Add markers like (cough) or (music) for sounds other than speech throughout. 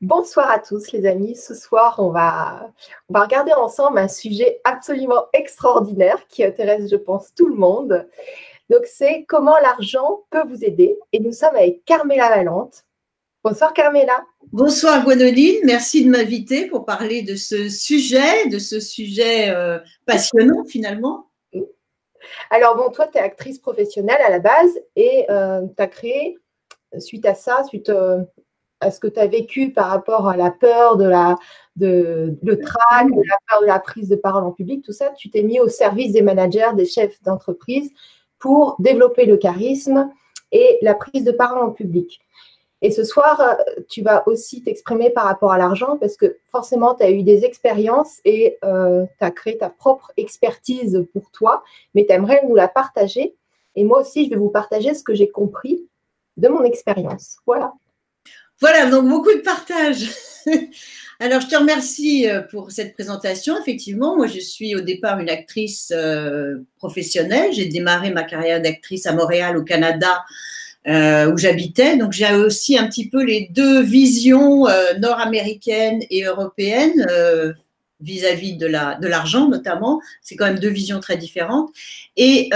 Bonsoir à tous les amis. Ce soir, on va, on va regarder ensemble un sujet absolument extraordinaire qui intéresse, je pense, tout le monde. Donc, c'est comment l'argent peut vous aider. Et nous sommes avec Carmela Valente. Bonsoir Carmela. Bonsoir Gwenoline, merci de m'inviter pour parler de ce sujet, de ce sujet euh, passionnant finalement. Alors bon, toi, tu es actrice professionnelle à la base et euh, tu as créé, suite à ça, suite euh, à ce que tu as vécu par rapport à la peur de la de, le trac, la peur de la prise de parole en public, tout ça, tu t'es mis au service des managers, des chefs d'entreprise pour développer le charisme et la prise de parole en public. Et ce soir, euh, tu vas aussi t'exprimer par rapport à l'argent parce que forcément, tu as eu des expériences et euh, tu as créé ta propre expertise pour toi, mais tu aimerais nous la partager. Et moi aussi, je vais vous partager ce que j'ai compris de mon expérience. Voilà. Voilà, donc beaucoup de partage. (laughs) Alors, je te remercie euh, pour cette présentation. Effectivement, moi, je suis au départ une actrice professionnelle. J'ai démarré ma carrière d'actrice à Montréal, au Canada, euh, où j'habitais. Donc j'ai aussi un petit peu les deux visions euh, nord-américaines et européennes euh, vis-à-vis de la de l'argent notamment. C'est quand même deux visions très différentes. Et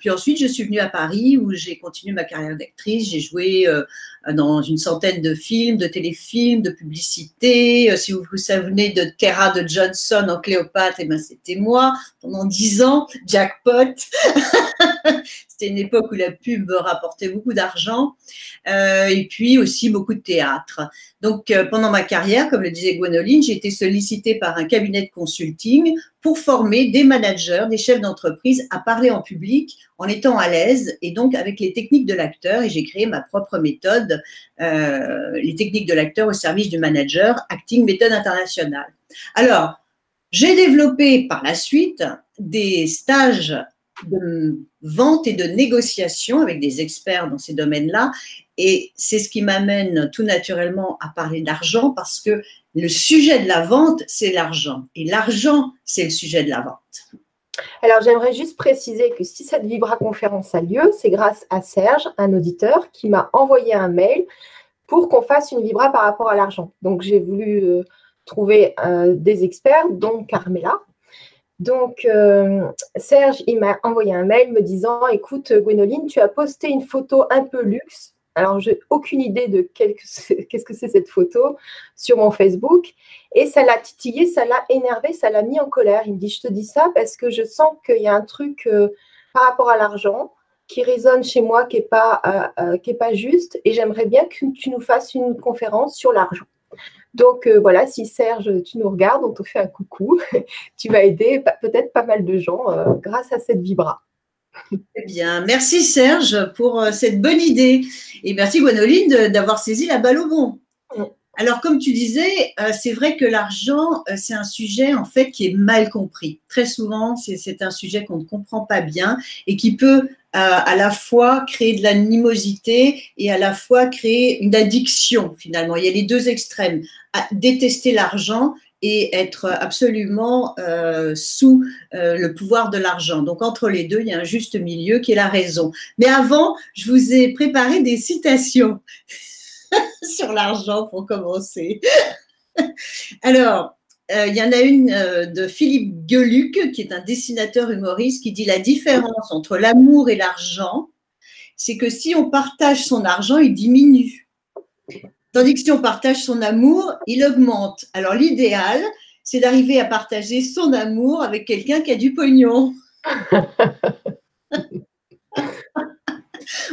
puis ensuite, je suis venue à Paris où j'ai continué ma carrière d'actrice. J'ai joué dans une centaine de films, de téléfilms, de publicités. Si vous vous souvenez de Kera de Johnson en Cléopâtre, eh ben c'était moi pendant dix ans, jackpot. (laughs) C'était une époque où la pub rapportait beaucoup d'argent euh, et puis aussi beaucoup de théâtre. Donc, euh, pendant ma carrière, comme le disait Gwenoline, j'ai été sollicitée par un cabinet de consulting pour former des managers, des chefs d'entreprise à parler en public en étant à l'aise et donc avec les techniques de l'acteur. Et j'ai créé ma propre méthode, euh, les techniques de l'acteur au service du manager, Acting Méthode Internationale. Alors, j'ai développé par la suite des stages de vente et de négociation avec des experts dans ces domaines-là. Et c'est ce qui m'amène tout naturellement à parler d'argent parce que le sujet de la vente, c'est l'argent. Et l'argent, c'est le sujet de la vente. Alors, j'aimerais juste préciser que si cette Vibra conférence a lieu, c'est grâce à Serge, un auditeur, qui m'a envoyé un mail pour qu'on fasse une Vibra par rapport à l'argent. Donc, j'ai voulu euh, trouver euh, des experts, dont Carmela, donc, euh, Serge, il m'a envoyé un mail me disant Écoute, Gwénoline, tu as posté une photo un peu luxe. Alors, j'ai aucune idée de (laughs) qu'est-ce que c'est cette photo sur mon Facebook. Et ça l'a titillé, ça l'a énervé, ça l'a mis en colère. Il me dit Je te dis ça parce que je sens qu'il y a un truc euh, par rapport à l'argent qui résonne chez moi, qui n'est euh, pas juste. Et j'aimerais bien que tu nous fasses une conférence sur l'argent. Donc euh, voilà, si Serge, tu nous regardes, on te fait un coucou. (laughs) tu vas aider peut-être pas mal de gens euh, grâce à cette vibra. Eh bien, merci Serge pour euh, cette bonne idée. Et merci Gwenoline d'avoir saisi la balle au bon. Mm. Alors, comme tu disais, c'est vrai que l'argent, c'est un sujet en fait qui est mal compris. Très souvent, c'est un sujet qu'on ne comprend pas bien et qui peut à la fois créer de l'animosité et à la fois créer une addiction finalement. Il y a les deux extrêmes, détester l'argent et être absolument euh, sous euh, le pouvoir de l'argent. Donc entre les deux, il y a un juste milieu qui est la raison. Mais avant, je vous ai préparé des citations (laughs) sur l'argent pour commencer. (laughs) Alors, euh, il y en a une euh, de Philippe Gueluc, qui est un dessinateur humoriste, qui dit la différence entre l'amour et l'argent, c'est que si on partage son argent, il diminue. Tandis que si on partage son amour, il augmente. Alors l'idéal, c'est d'arriver à partager son amour avec quelqu'un qui a du pognon. (laughs)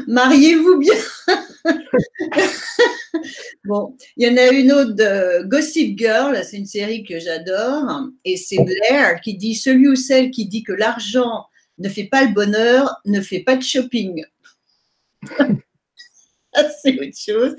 Mariez-vous bien? (laughs) bon, il y en a une autre de Gossip Girl, c'est une série que j'adore, et c'est Blair qui dit celui ou celle qui dit que l'argent ne fait pas le bonheur, ne fait pas de shopping. (laughs) c'est autre chose.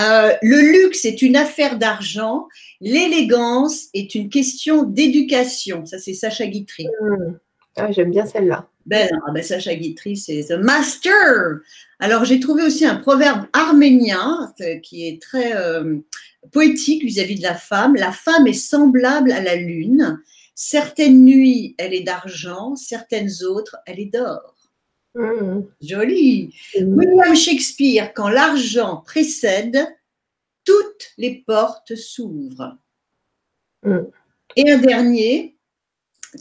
Euh, le luxe est une affaire d'argent, l'élégance est une question d'éducation. Ça, c'est Sacha Guitry. Mmh. Ah, J'aime bien celle-là. Ben, ah ben, Sacha Guitry, c'est The Master. Alors, j'ai trouvé aussi un proverbe arménien euh, qui est très euh, poétique vis-à-vis de la femme. La femme est semblable à la lune. Certaines nuits, elle est d'argent, certaines autres, elle est d'or. Mmh. Joli. Mmh. William Shakespeare, quand l'argent précède, toutes les portes s'ouvrent. Mm. Et un dernier,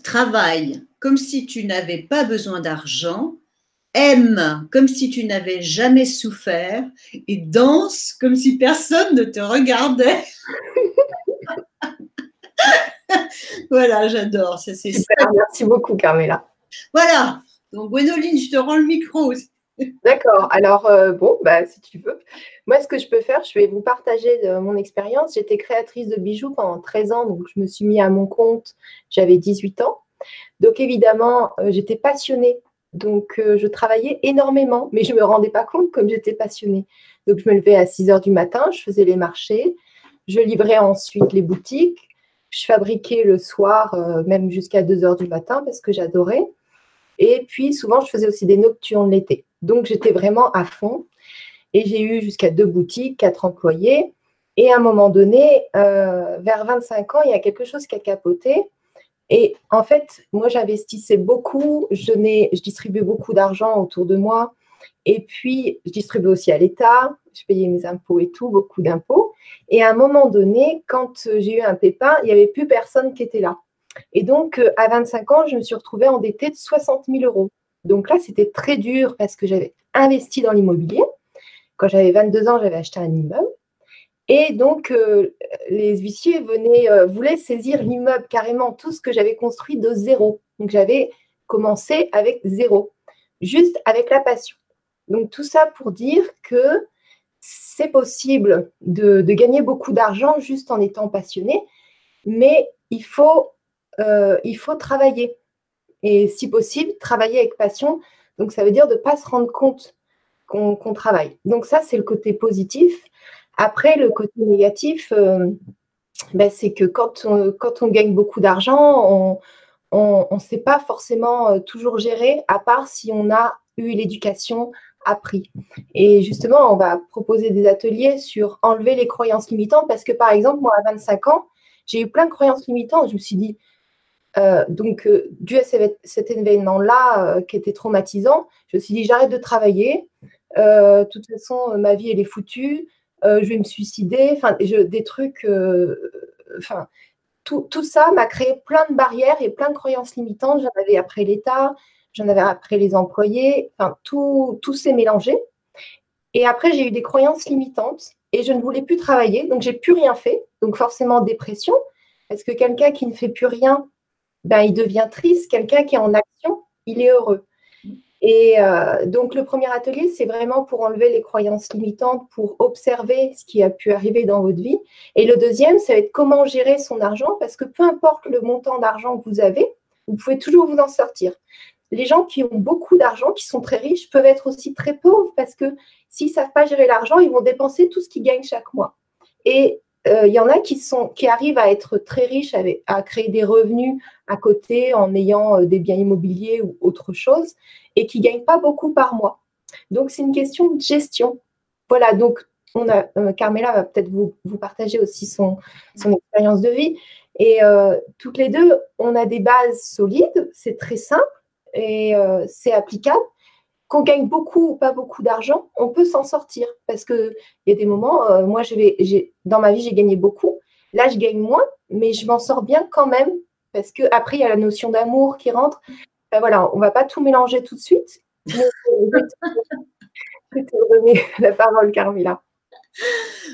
travaille comme si tu n'avais pas besoin d'argent, aime comme si tu n'avais jamais souffert et danse comme si personne ne te regardait. (laughs) voilà, j'adore. Ça, c'est Super, merci beaucoup, Carmela. Voilà. Donc, Gwénoline, je te rends le micro. D'accord. Alors, euh, bon, bah, si tu veux. Moi, ce que je peux faire, je vais vous partager de mon expérience. J'étais créatrice de bijoux pendant 13 ans, donc je me suis mis à mon compte. J'avais 18 ans. Donc, évidemment, euh, j'étais passionnée. Donc, euh, je travaillais énormément, mais je ne me rendais pas compte comme j'étais passionnée. Donc, je me levais à 6 heures du matin, je faisais les marchés, je livrais ensuite les boutiques, je fabriquais le soir, euh, même jusqu'à 2 heures du matin, parce que j'adorais. Et puis, souvent, je faisais aussi des nocturnes l'été. Donc, j'étais vraiment à fond. Et j'ai eu jusqu'à deux boutiques, quatre employés. Et à un moment donné, euh, vers 25 ans, il y a quelque chose qui a capoté. Et en fait, moi, j'investissais beaucoup, je, distribuais beaucoup d'argent autour de moi. Et puis, je distribuais aussi à l'État, je payais mes impôts et tout, beaucoup d'impôts. Et à un moment donné, quand j'ai eu un pépin, il n'y avait plus personne qui était là. Et donc, euh, à 25 ans, je me suis retrouvée endettée de 60 000 euros. Donc là, c'était très dur parce que j'avais investi dans l'immobilier. Quand j'avais 22 ans, j'avais acheté un immeuble. Et donc, euh, les huissiers venaient, euh, voulaient saisir l'immeuble carrément, tout ce que j'avais construit de zéro. Donc, j'avais commencé avec zéro, juste avec la passion. Donc, tout ça pour dire que c'est possible de, gagner beaucoup d'argent juste en étant passionné, mais il faut, euh, il faut travailler. Et si possible, travailler avec passion. Donc, ça veut dire de ne pas se rendre compte qu'on travaille. Donc, ça, c'est le côté positif. Après, le côté négatif, euh, ben, c'est que quand on, quand on, gagne beaucoup d'argent, on ne sait pas forcément euh, toujours gérer, à part si on a eu l'éducation appris. Et justement, on va proposer des ateliers sur enlever les croyances limitantes parce que, par exemple, moi, à 25 ans, j'ai eu plein de croyances limitantes. Je me suis dit, euh, donc, dû à cet événement-là qui était traumatisant, je me suis dit, j'arrête de travailler. de toute façon, ma vie, elle est foutue. Euh, je vais me suicider, enfin, des trucs, euh, enfin, tout, ça m'a créé plein de barrières et plein de croyances limitantes. J'en avais après l'État, j'en avais après les employés, enfin, tout, tout s'est mélangé. Et après, j'ai eu des croyances limitantes et je ne voulais plus travailler, donc j'ai plus rien fait. Donc forcément dépression, parce que quelqu'un qui ne fait plus rien, ben, il devient triste. Quelqu'un qui est en action, il est heureux. Et euh, donc, le premier atelier, c'est vraiment pour enlever les croyances limitantes, pour observer ce qui a pu arriver dans votre vie. Et le deuxième, ça va être comment gérer son argent, parce que peu importe le montant d'argent que vous avez, vous pouvez toujours vous en sortir. Les gens qui ont beaucoup d'argent, qui sont très riches, peuvent être aussi très pauvres, parce que s'ils ne savent pas gérer l'argent, ils vont dépenser tout ce qu'ils gagnent chaque mois. Et euh, il y en a qui, arrivent à être très riches, à, créer des revenus à côté en ayant euh, des biens immobiliers ou autre chose, et qui ne gagnent pas beaucoup par mois. Donc, c'est une question de gestion. Voilà, donc euh, Carmela va peut-être vous, partager aussi son, expérience de vie. Et toutes les deux, on a des bases solides, c'est très simple et c'est applicable qu'on gagne beaucoup ou pas beaucoup d'argent, on peut s'en sortir. Parce qu'il y a des moments, euh, moi, je dans ma vie, j'ai gagné beaucoup. Là, je gagne moins, mais je m'en sors bien quand même. Parce qu'après, il y a la notion d'amour qui rentre. Ben voilà, on ne va pas tout mélanger tout de suite. je te remets (laughs) la parole, Carmela.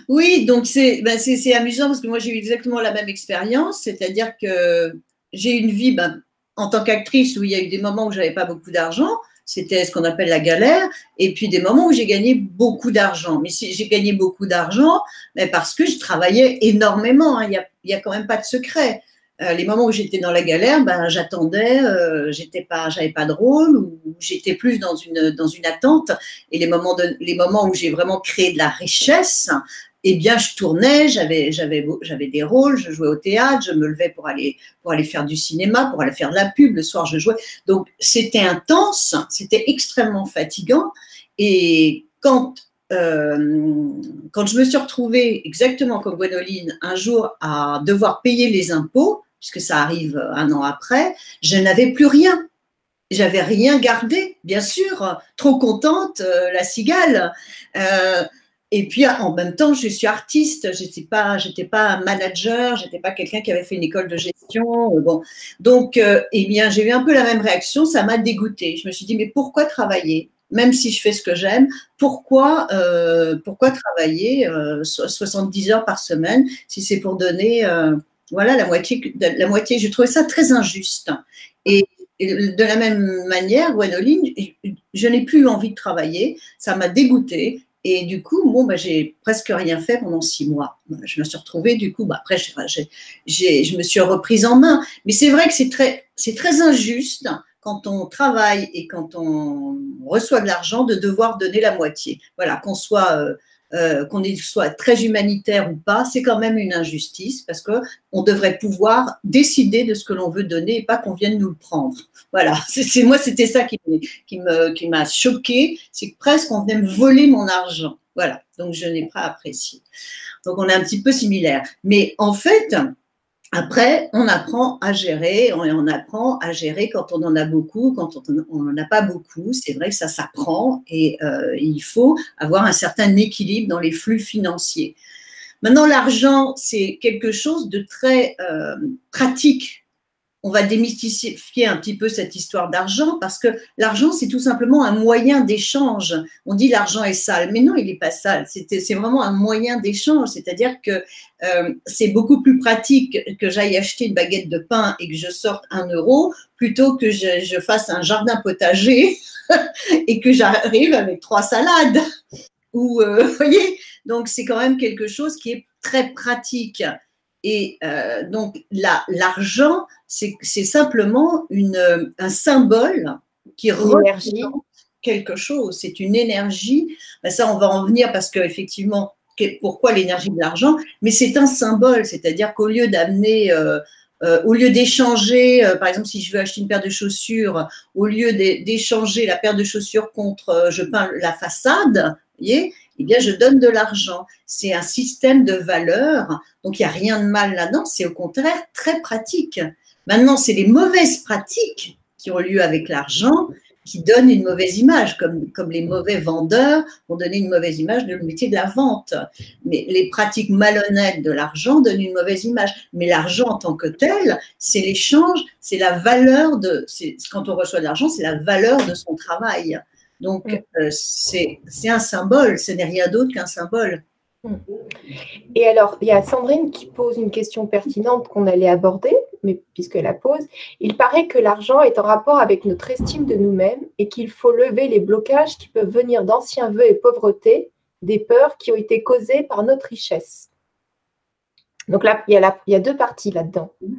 Oui, donc ben, c'est amusant parce que moi j'ai eu exactement la même expérience, c'est-à-dire que j'ai une vie ben, en tant qu'actrice où il y a eu des moments où j'avais pas beaucoup d'argent, c'était ce qu'on appelle la galère, et puis des moments où j'ai gagné beaucoup d'argent. Mais si j'ai gagné beaucoup d'argent, mais parce que je travaillais énormément, hein. il n'y a, quand même pas de secret. Euh, les moments où j'étais dans la galère, ben, j'attendais, euh, j'étais pas, j'avais pas de rôle, ou j'étais plus dans une, dans une attente. Et les moments, de, les moments où j'ai vraiment créé de la richesse, eh bien, je tournais, j'avais, j'avais, j'avais des rôles, je jouais au théâtre, je me levais pour aller, pour aller faire du cinéma, pour aller faire de la pub. Le soir, je jouais. Donc, c'était intense, c'était extrêmement fatigant. Et quand, euh, quand je me suis retrouvée, exactement comme Gwenoline, un jour à devoir payer les impôts, puisque ça arrive un an après, je n'avais plus rien. J'avais rien gardé, bien sûr, trop contente, euh, la cigale. Euh, et puis en même temps, je suis artiste, je n'étais pas, j'étais pas un manager, j'étais pas quelqu'un qui avait fait une école de gestion. Euh, bon, donc, euh, eh bien, j'ai eu un peu la même réaction, ça m'a dégoûté. Je me suis dit, mais pourquoi travailler? Même si je fais ce que j'aime, pourquoi, euh, pourquoi travailler euh, 70 heures par semaine si c'est pour donner euh, voilà la moitié la moitié je trouvais ça très injuste et, de la même manière Gwenoline je n'ai plus envie de travailler ça m'a dégoûté et du coup, bon, bah, j'ai presque rien fait pendant six mois. Je me suis retrouvée, du coup, bah, après, je me suis reprise en main. Mais c'est vrai que c'est très, c'est très injuste quand on travaille et quand on reçoit de l'argent de devoir donner la moitié. Voilà, qu'on soit euh, euh, qu'on soit très humanitaire ou pas, c'est quand même une injustice parce que on devrait pouvoir décider de ce que l'on veut donner et pas qu'on vienne nous le prendre. Voilà, (laughs) c'est moi c'était ça qui, qui me qui m'a choqué, c'est que presque on venait me voler mon argent. Voilà, donc je n'ai pas apprécié. Donc on est un petit peu similaire, mais en fait, après, on apprend à gérer, on, apprend à gérer quand on en a beaucoup, quand on n'en a pas beaucoup. C'est vrai que ça s'apprend et euh, il faut avoir un certain équilibre dans les flux financiers. Maintenant, l'argent, c'est quelque chose de très euh, pratique on va démystifier un petit peu cette histoire d'argent parce que l'argent, c'est tout simplement un moyen d'échange. On dit l'argent est sale, mais non, il n'est pas sale. C'est vraiment un moyen d'échange, c'est-à-dire que euh, c'est beaucoup plus pratique que j'aille acheter une baguette de pain et que je sorte un euro plutôt que je, fasse un jardin potager (laughs) et que j'arrive avec trois salades. Ou, euh, (laughs) voyez, donc c'est quand même quelque chose qui est très pratique. Et euh, donc, l'argent, c'est simplement une, un symbole qui représente quelque chose. C'est une énergie. Ben ça, on va en venir parce qu'effectivement, pourquoi l'énergie de l'argent? Mais c'est un symbole, c'est-à-dire qu'au lieu d'amener. Euh, euh, au lieu d'échanger, par exemple, si je veux acheter une paire de chaussures, au lieu d'échanger la paire de chaussures contre je peins la façade, vous voyez, eh bien, je donne de l'argent. C'est un système de valeurs, donc il n'y a rien de mal là-dedans, c'est au contraire très pratique. Maintenant, c'est les mauvaises pratiques qui ont lieu avec l'argent qui donnent une mauvaise image, comme, les mauvais vendeurs vont donner une mauvaise image de le métier de la vente. Mais les pratiques malhonnêtes de l'argent donnent une mauvaise image. Mais l'argent en tant que tel, c'est l'échange, c'est la valeur de, quand on reçoit de l'argent, c'est la valeur de son travail. Donc, mm. euh, c'est un symbole, ce n'est rien d'autre qu'un symbole. Mm. Et alors, il y a Sandrine qui pose une question pertinente qu'on allait aborder, mais puisqu'elle la pose, il paraît que l'argent est en rapport avec notre estime de nous-mêmes et qu'il faut lever les blocages qui peuvent venir d'anciens vœux et pauvreté, des peurs qui ont été causées par notre richesse. Donc là, il y a, il y a deux parties là-dedans. Mm.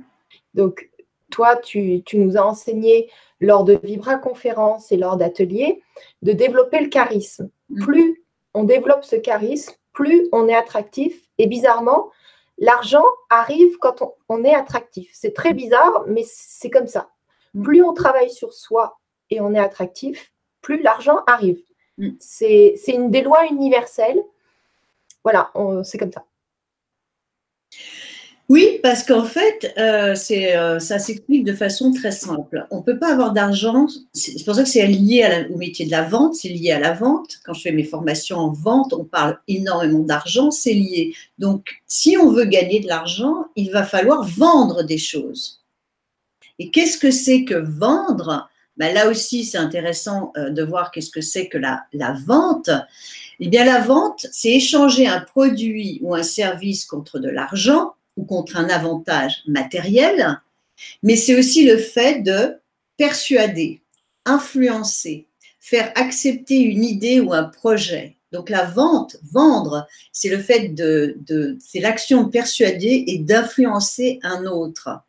Donc, toi, tu, tu, nous as enseigné lors de Vibra conférences et lors d'ateliers, de développer le charisme. Mm. Plus on développe ce charisme, plus on est attractif. Et bizarrement, l'argent arrive quand on, est attractif. C'est très bizarre, mais c'est comme ça. Mm. Plus on travaille sur soi et on est attractif, plus l'argent arrive. Mm. C'est une des lois universelles. Voilà, c'est comme ça. Oui, parce qu'en fait, euh, euh, ça s'explique de façon très simple. On ne peut pas avoir d'argent, c'est pour ça que c'est lié au métier de la vente, c'est lié à la vente. Quand je fais mes formations en vente, on parle énormément d'argent, c'est lié. Donc, si on veut gagner de l'argent, il va falloir vendre des choses. Et qu'est-ce que c'est que vendre? Ben Là aussi, c'est intéressant euh, de voir qu'est-ce que c'est que la, la vente. Eh bien, la vente, c'est échanger un produit ou un service contre de l'argent ou contre un avantage matériel, mais c'est aussi le fait de persuader, influencer, faire accepter une idée ou un projet. Donc la vente, vendre, c'est le fait de, c'est l'action de persuader et d'influencer un autre.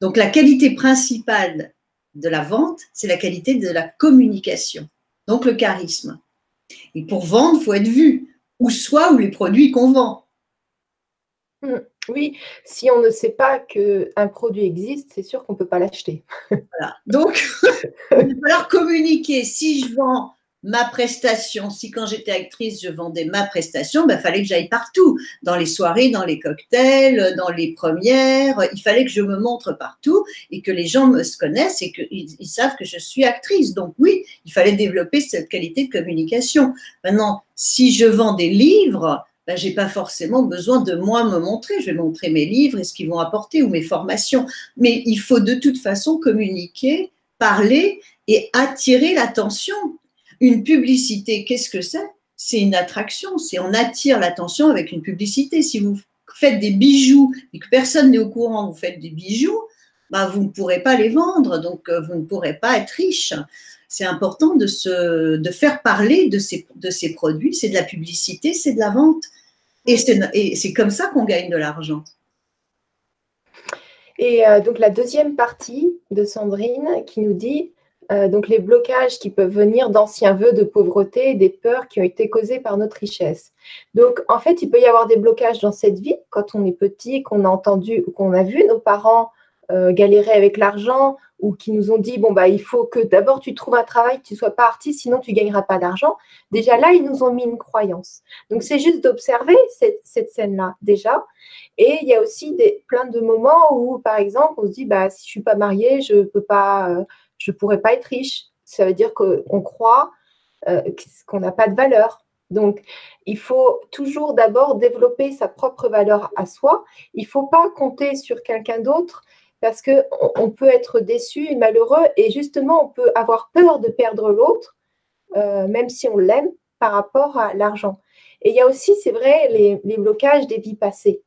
Donc la qualité principale de la vente, c'est la qualité de la communication, donc le charisme. Et pour vendre, faut être vu, ou soit où les produits qu'on vend. Oui, si on ne sait pas qu'un produit existe, c'est sûr qu'on ne peut pas l'acheter. Voilà. Donc, (laughs) il va falloir communiquer. Si je vends ma prestation. Si quand j'étais actrice, je vendais ma prestation, il ben, fallait que j'aille partout, dans les soirées, dans les cocktails, dans les premières. Il fallait que je me montre partout et que les gens me connaissent et qu'ils ils savent que je suis actrice. Donc oui, il fallait développer cette qualité de communication. Maintenant, si je vends des livres, ben, je n'ai pas forcément besoin de moi me montrer. Je vais montrer mes livres et ce qu'ils vont apporter ou mes formations. Mais il faut de toute façon communiquer, parler et attirer l'attention. Une publicité, qu'est-ce que c'est? C'est une attraction, c'est on attire l'attention avec une publicité. Si vous faites des bijoux et que personne n'est au courant, vous faites des bijoux, bah, vous ne pourrez pas les vendre, donc euh, vous ne pourrez pas être riche. C'est important de, se, de faire parler de ces, de ces produits, c'est de la publicité, c'est de la vente. Et c'est comme ça qu'on gagne de l'argent. Et euh, donc la deuxième partie de Sandrine qui nous dit euh, donc les blocages qui peuvent venir d'anciens vœux de pauvreté, des peurs qui ont été causées par notre richesse. Donc en fait, il peut y avoir des blocages dans cette vie quand on est petit, qu'on a entendu ou qu'on a vu nos parents euh, galérer avec l'argent ou qui nous ont dit bon bah il faut que d'abord tu trouves un travail, que tu sois pas artiste, sinon tu gagneras pas d'argent. Déjà là, ils nous ont mis une croyance. Donc c'est juste d'observer cette, cette scène-là déjà. Et il y a aussi des, plein de moments où par exemple on se dit bah si je suis pas mariée, je peux pas euh, je pourrais pas être riche. Ça veut dire qu'on croit euh, qu'on n'a pas de valeur. Donc, il faut toujours d'abord développer sa propre valeur à soi. Il ne faut pas compter sur quelqu'un d'autre parce qu'on on peut être déçu et malheureux et justement, on peut avoir peur de perdre l'autre, euh, même si on l'aime, par rapport à l'argent. Et il y a aussi, c'est vrai, les, blocages des vies passées.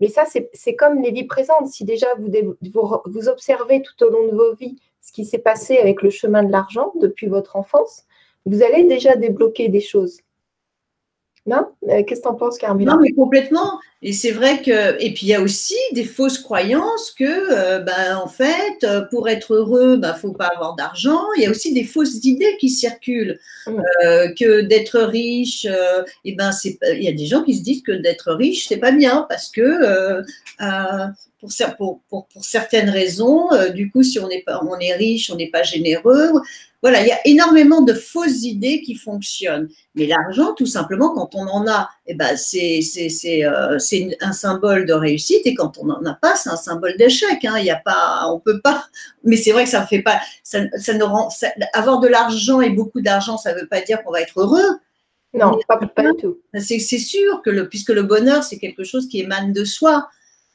Mais ça, c'est comme les vies présentes. Si déjà vous, vous observez tout au long de vos vies ce qui s'est passé avec le chemin de l'argent depuis votre enfance, vous allez déjà débloquer des choses. Non? Euh, Qu'est-ce que tu en penses, Carmela Non, mais complètement. Et c'est vrai que. Et puis, il y a aussi des fausses croyances que, euh, ben, en fait, euh, pour être heureux, il ben, ne faut pas avoir d'argent. Il y a aussi des fausses idées qui circulent. Mmh. que d'être riche, et ben, il y a des gens qui se disent que d'être riche, c'est pas bien parce que pour, pour, pour, certaines raisons. Euh, du coup, si on est, pas, on est riche, on n'est pas généreux. Voilà, il y a énormément de fausses idées qui fonctionnent. Mais l'argent, tout simplement, quand on en a, eh ben, c'est euh, un symbole de réussite. Et quand on n'en a pas, c'est un symbole d'échec. Hein. Il y a pas, on peut pas. Mais c'est vrai que ça fait pas. Ça, ça ne rend, avoir de l'argent et beaucoup d'argent, ça ne veut pas dire qu'on va être heureux. Non, pas, pas du tout. C'est sûr que le, puisque le bonheur, c'est quelque chose qui émane de soi.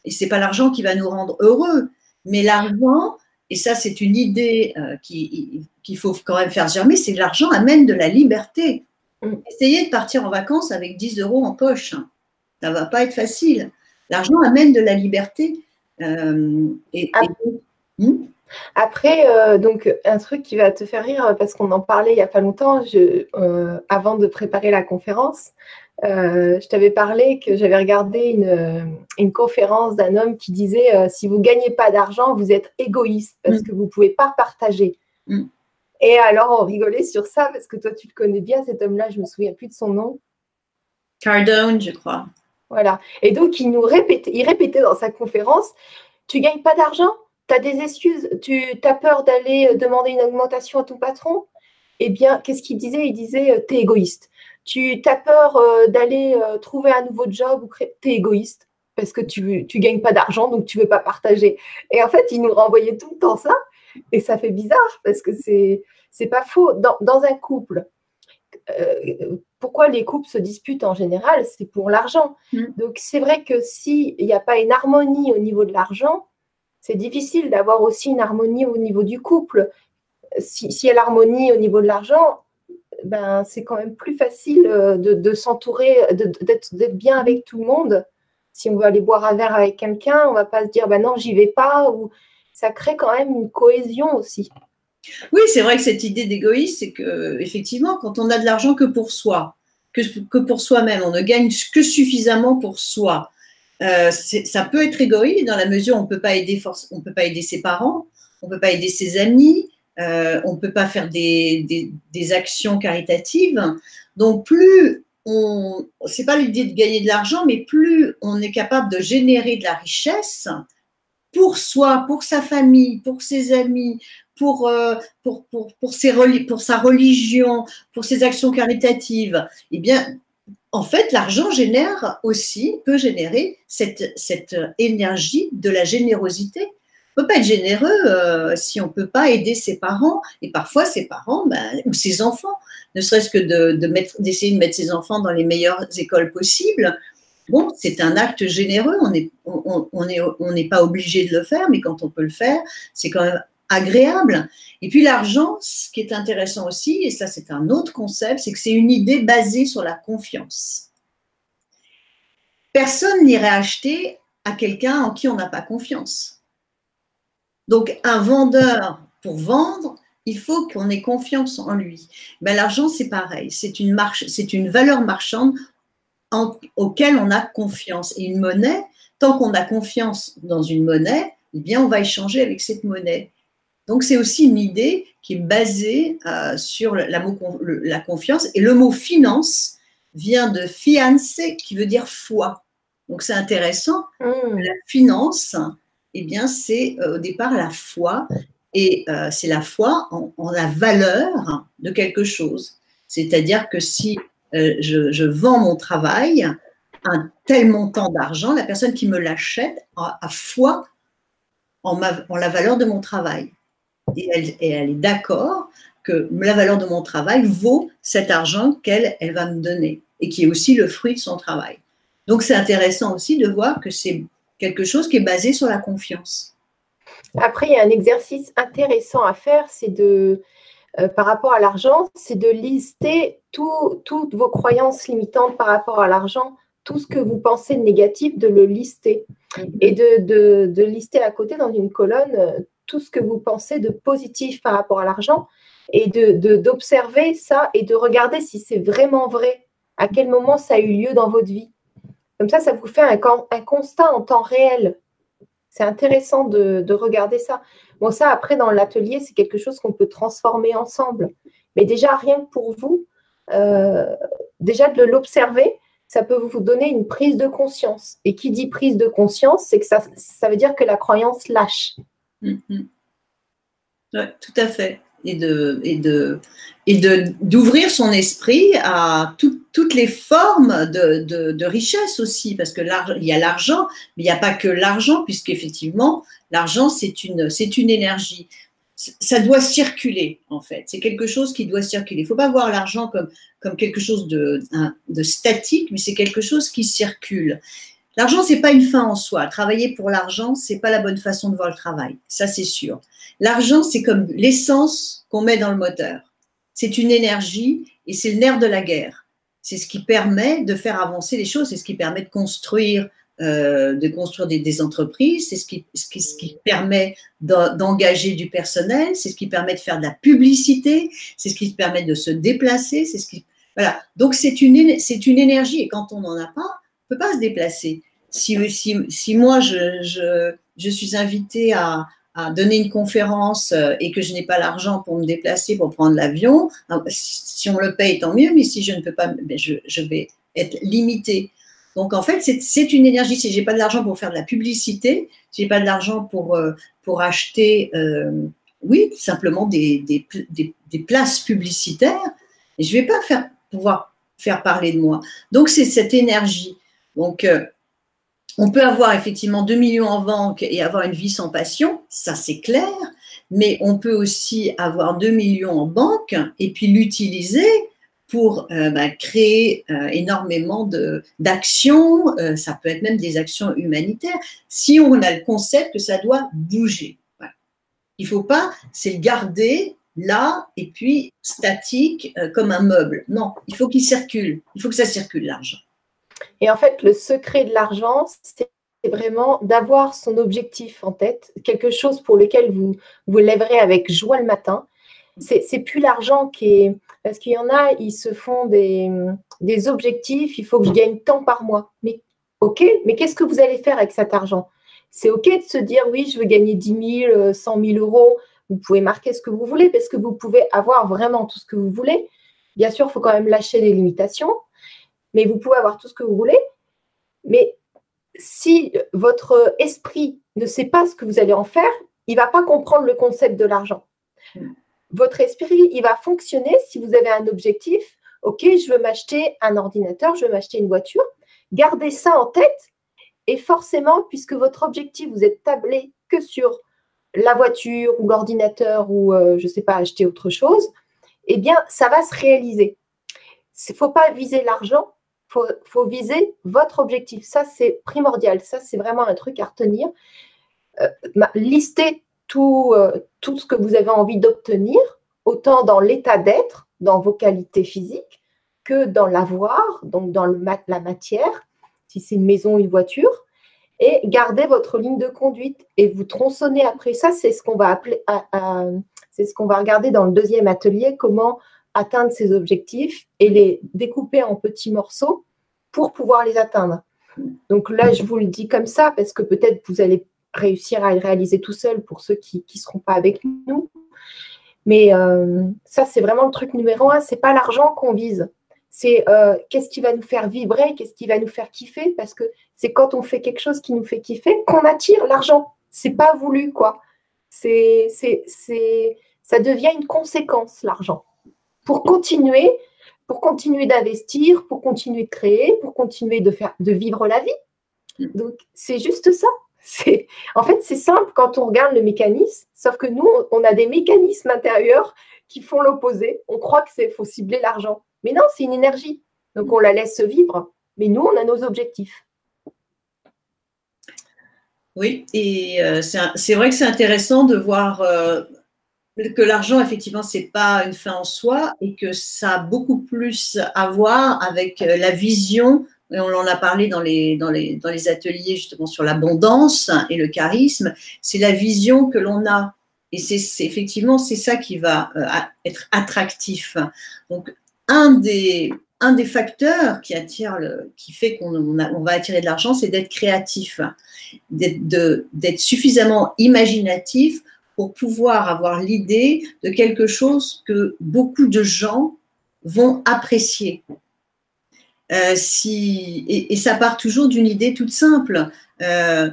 Et c'est pas l'argent qui va nous rendre heureux, mais l'argent, et ça c'est une idée euh, qu'il faut quand même faire germer, c'est que l'argent amène de la liberté. Mm. Essayez de partir en vacances avec 10 euros en poche. Hein. Ça va pas être facile. L'argent amène de la liberté. Euh, et, hmm? Après, euh, donc un truc qui va te faire rire parce qu'on en parlait il n'y a pas longtemps, je, avant de préparer la conférence, euh, je t'avais parlé que j'avais regardé une, conférence d'un homme qui disait euh, si vous ne gagnez pas d'argent, vous êtes égoïste parce mm. que vous ne pouvez pas partager. Mm. Et alors, on rigolait sur ça parce que toi, tu le connais bien, cet homme-là, je ne me souviens plus de son nom. Cardone, je crois. Voilà. Et donc, il nous répétait, il répétait dans sa conférence Tu ne gagnes pas d'argent? Tu as des excuses? Tu as peur d'aller euh, demander une augmentation à ton patron? Eh bien, qu'est-ce qu'il disait? Il disait Tu es égoïste tu as peur euh, d'aller euh, trouver un nouveau job ou tu es égoïste parce que tu ne gagnes pas d'argent, donc tu ne veux pas partager. Et en fait, il nous renvoyait tout le temps ça. Et ça fait bizarre parce que c'est n'est pas faux. Dans, un couple, euh, pourquoi les couples se disputent en général? C'est pour l'argent. Mm. Donc c'est vrai que s'il n'y a pas une harmonie au niveau de l'argent, c'est difficile d'avoir aussi une harmonie au niveau du couple. S'il y a l'harmonie au niveau de l'argent, ben, c'est quand même plus facile euh, de, s'entourer, d'être bien avec tout le monde. Si on veut aller boire un verre avec quelqu'un, on va pas se dire ben non, j'y vais pas. Ou ça crée quand même une cohésion aussi. Oui, c'est vrai que cette idée d'égoïsme, c'est que effectivement, quand on a de l'argent que pour soi, que pour soi-même, on ne gagne que suffisamment pour soi. Euh, ça peut être égoïste dans la mesure où on on peut pas aider ses parents, on peut pas aider ses amis, euh, on ne peut pas faire des, actions caritatives. Donc, plus on, c'est pas l'idée de gagner de l'argent, mais plus on est capable de générer de la richesse pour soi, pour sa famille, pour ses amis, pour, euh, pour, pour, pour sa religion, pour ses actions caritatives, eh bien, en fait, l'argent génère aussi, peut générer cette, cette énergie de la générosité. On ne peut pas être généreux euh, si on ne peut pas aider ses parents, et parfois ses parents ben, ou ses enfants, ne serait-ce que d'essayer de, mettre, de mettre ses enfants dans les meilleures écoles possibles. Bon, c'est un acte généreux, on n'est on est, on pas obligé de le faire, mais quand on peut le faire, c'est quand même agréable. Et puis l'argent, ce qui est intéressant aussi, et ça c'est un autre concept, c'est que c'est une idée basée sur la confiance. Personne n'irait acheter à quelqu'un en qui on n'a pas confiance. Donc un vendeur, pour vendre, il faut qu'on ait confiance en lui. Ben, l'argent, c'est pareil, c'est une, marche, une valeur marchande auquel on a confiance. Et une monnaie, tant qu'on a confiance dans une monnaie, eh bien, on va échanger avec cette monnaie. Donc, c'est aussi une idée qui est basée euh, sur la, la, confiance. Et le mot finance vient de fiance, qui veut dire foi. Donc, c'est intéressant. Mmh. La finance, eh bien, c'est euh, au départ la foi. Et euh, c'est la foi en, la valeur de quelque chose. C'est-à-dire que si je, vends mon travail, un tel montant d'argent, la personne qui me l'achète a, foi en, en la valeur de mon travail et elle, est d'accord que la valeur de mon travail vaut cet argent qu'elle elle va me donner et qui est aussi le fruit de son travail. Donc c'est intéressant aussi de voir que c'est quelque chose qui est basé sur la confiance. Après, il y a un exercice intéressant à faire, c'est de, euh, par rapport à l'argent, c'est de lister toutes vos croyances limitantes par rapport à l'argent, tout ce que vous pensez de négatif, de le lister. Mm-hmm. Et de, de, lister à côté dans une colonne euh, tout ce que vous pensez de positif par rapport à l'argent et d'observer ça et de regarder si c'est vraiment vrai, à quel moment ça a eu lieu dans votre vie. Comme ça, ça vous fait un, constat en temps réel. C'est intéressant de, regarder ça. Bon, ça, après, dans l'atelier, c'est quelque chose qu'on peut transformer ensemble. Mais déjà, rien que pour vous, euh, déjà de l'observer, ça peut vous donner une prise de conscience. Et qui dit prise de conscience, c'est que ça veut dire que la croyance lâche. Mm-hmm. tout à fait. Et de et de et de d'ouvrir son esprit à toutes les formes de, de, richesse aussi, parce que il y a l'argent, mais il n'y a pas que l'argent, puisqu'effectivement, l'argent, c'est une, c'est une énergie. Ça doit circuler, en fait. C'est quelque chose qui doit circuler. Il ne faut pas voir l'argent comme, comme quelque chose de, de statique, mais c'est quelque chose qui circule. L'argent, c'est pas une fin en soi. Travailler pour l'argent, c'est pas la bonne façon de voir le travail. Ça, c'est sûr. L'argent, c'est comme l'essence qu'on met dans le moteur. C'est une énergie et c'est le nerf de la guerre. C'est ce qui permet de faire avancer les choses. C'est ce qui permet de construire, euh, de construire des, entreprises. C'est ce qui, ce qui, ce qui permet d'engager du personnel. C'est ce qui permet de faire de la publicité. C'est ce qui permet de se déplacer. C'est ce qui, voilà. Donc c'est une, c'est une énergie et quand on n'en a pas, peut pas se déplacer. Si, moi, je, suis invitée à, donner une conférence euh, et que je n'ai pas l'argent pour me déplacer, pour prendre l'avion, hein, si on le paye, tant mieux, mais si je ne peux pas, ben, je, vais être limitée. Donc en fait, c'est une énergie. Si j'ai pas de l'argent pour faire de la publicité, si j'ai pas de l'argent pour, euh, pour acheter, euh, oui, simplement des, des, places publicitaires, je vais pas pouvoir faire parler de moi. Donc c'est cette énergie. Donc, euh, on peut avoir effectivement 2 millions en banque et avoir une vie sans passion, ça c'est clair, mais on peut aussi avoir 2 millions en banque et puis l'utiliser pour euh, bah, créer euh, énormément d'actions, ça peut être même des actions humanitaires, si on a le concept que ça doit bouger. Il ne faut pas, c'est le garder là et puis statique comme un meuble. Non, il faut qu'il circule, il faut que ça circule l'argent. Et en fait, le secret de l'argent, c'est vraiment d'avoir son objectif en tête, quelque chose pour lequel vous vous lèverez avec joie le matin. C'est plus l'argent qui est. Parce qu'il y en a, ils se font des, des objectifs, il faut que je gagne tant par mois. Mais OK, mais qu'est-ce que vous allez faire avec cet argent? C'est OK de se dire oui, je veux gagner 10 000, 100 000 euros. Vous pouvez marquer ce que vous voulez parce que vous pouvez avoir vraiment tout ce que vous voulez. Bien sûr, il faut quand même lâcher des limitations mais vous pouvez avoir tout ce que vous voulez. Mais si votre esprit ne sait pas ce que vous allez en faire, il ne va pas comprendre le concept de l'argent. Votre esprit, il va fonctionner si vous avez un objectif. Ok, je veux m'acheter un ordinateur, je veux m'acheter une voiture. Gardez ça en tête. Et forcément, puisque votre objectif, vous êtes tablé que sur la voiture ou l'ordinateur ou, euh, je ne sais pas, acheter autre chose, eh bien, ça va se réaliser. Il ne faut pas viser l'argent, il faut, viser votre objectif. Ça, c'est primordial. Ça, c'est vraiment un truc à retenir. Euh, listez tout, euh, tout ce que vous avez envie d'obtenir, autant dans l'état d'être, dans vos qualités physiques, que dans l'avoir, donc dans le, la matière, si c'est une maison, une voiture, et gardez votre ligne de conduite et vous tronçonnez après ça. C'est ce qu'on va appeler, c'est ce qu'on va regarder dans le deuxième atelier, comment atteindre ces objectifs et les découper en petits morceaux pour pouvoir les atteindre. Donc là, je vous le dis comme ça parce que peut-être vous allez réussir à le réaliser tout seul pour ceux qui ne seront pas avec nous. Mais euh, ça, c'est vraiment le truc numéro un. C'est pas l'argent qu'on vise. C'est euh, qu'est-ce qui va nous faire vibrer, qu'est-ce qui va nous faire kiffer, parce que c'est quand on fait quelque chose qui nous fait kiffer qu'on attire l'argent. C'est pas voulu, quoi. C'est, c'est, c'est, ça devient une conséquence, l'argent. Pour continuer, pour continuer d'investir, pour continuer de créer, pour continuer de vivre la vie. Donc, c'est juste ça. En fait, c'est simple quand on regarde le mécanisme, sauf que nous, on a des mécanismes intérieurs qui font l'opposé. On croit que c'est faut cibler l'argent, mais non, c'est une énergie. Donc on la laisse vivre, mais nous, on a nos objectifs. Oui, et euh, c'est vrai que c'est intéressant de voir euh, que l'argent, effectivement, c'est pas une fin en soi et que ça a beaucoup plus à voir avec euh, la vision et on en a parlé dans les, dans les, dans les ateliers justement sur l'abondance et le charisme, c'est la vision que l'on a. Et c'est effectivement, c'est ça qui va euh, être attractif. Donc, un des, un des facteurs qui attire, le, qui fait qu'on on va attirer de l'argent, c'est d'être créatif, d'être suffisamment imaginatif pour pouvoir avoir l'idée de quelque chose que beaucoup de gens vont apprécier. Euh, si, et, ça part toujours d'une idée toute simple. Euh,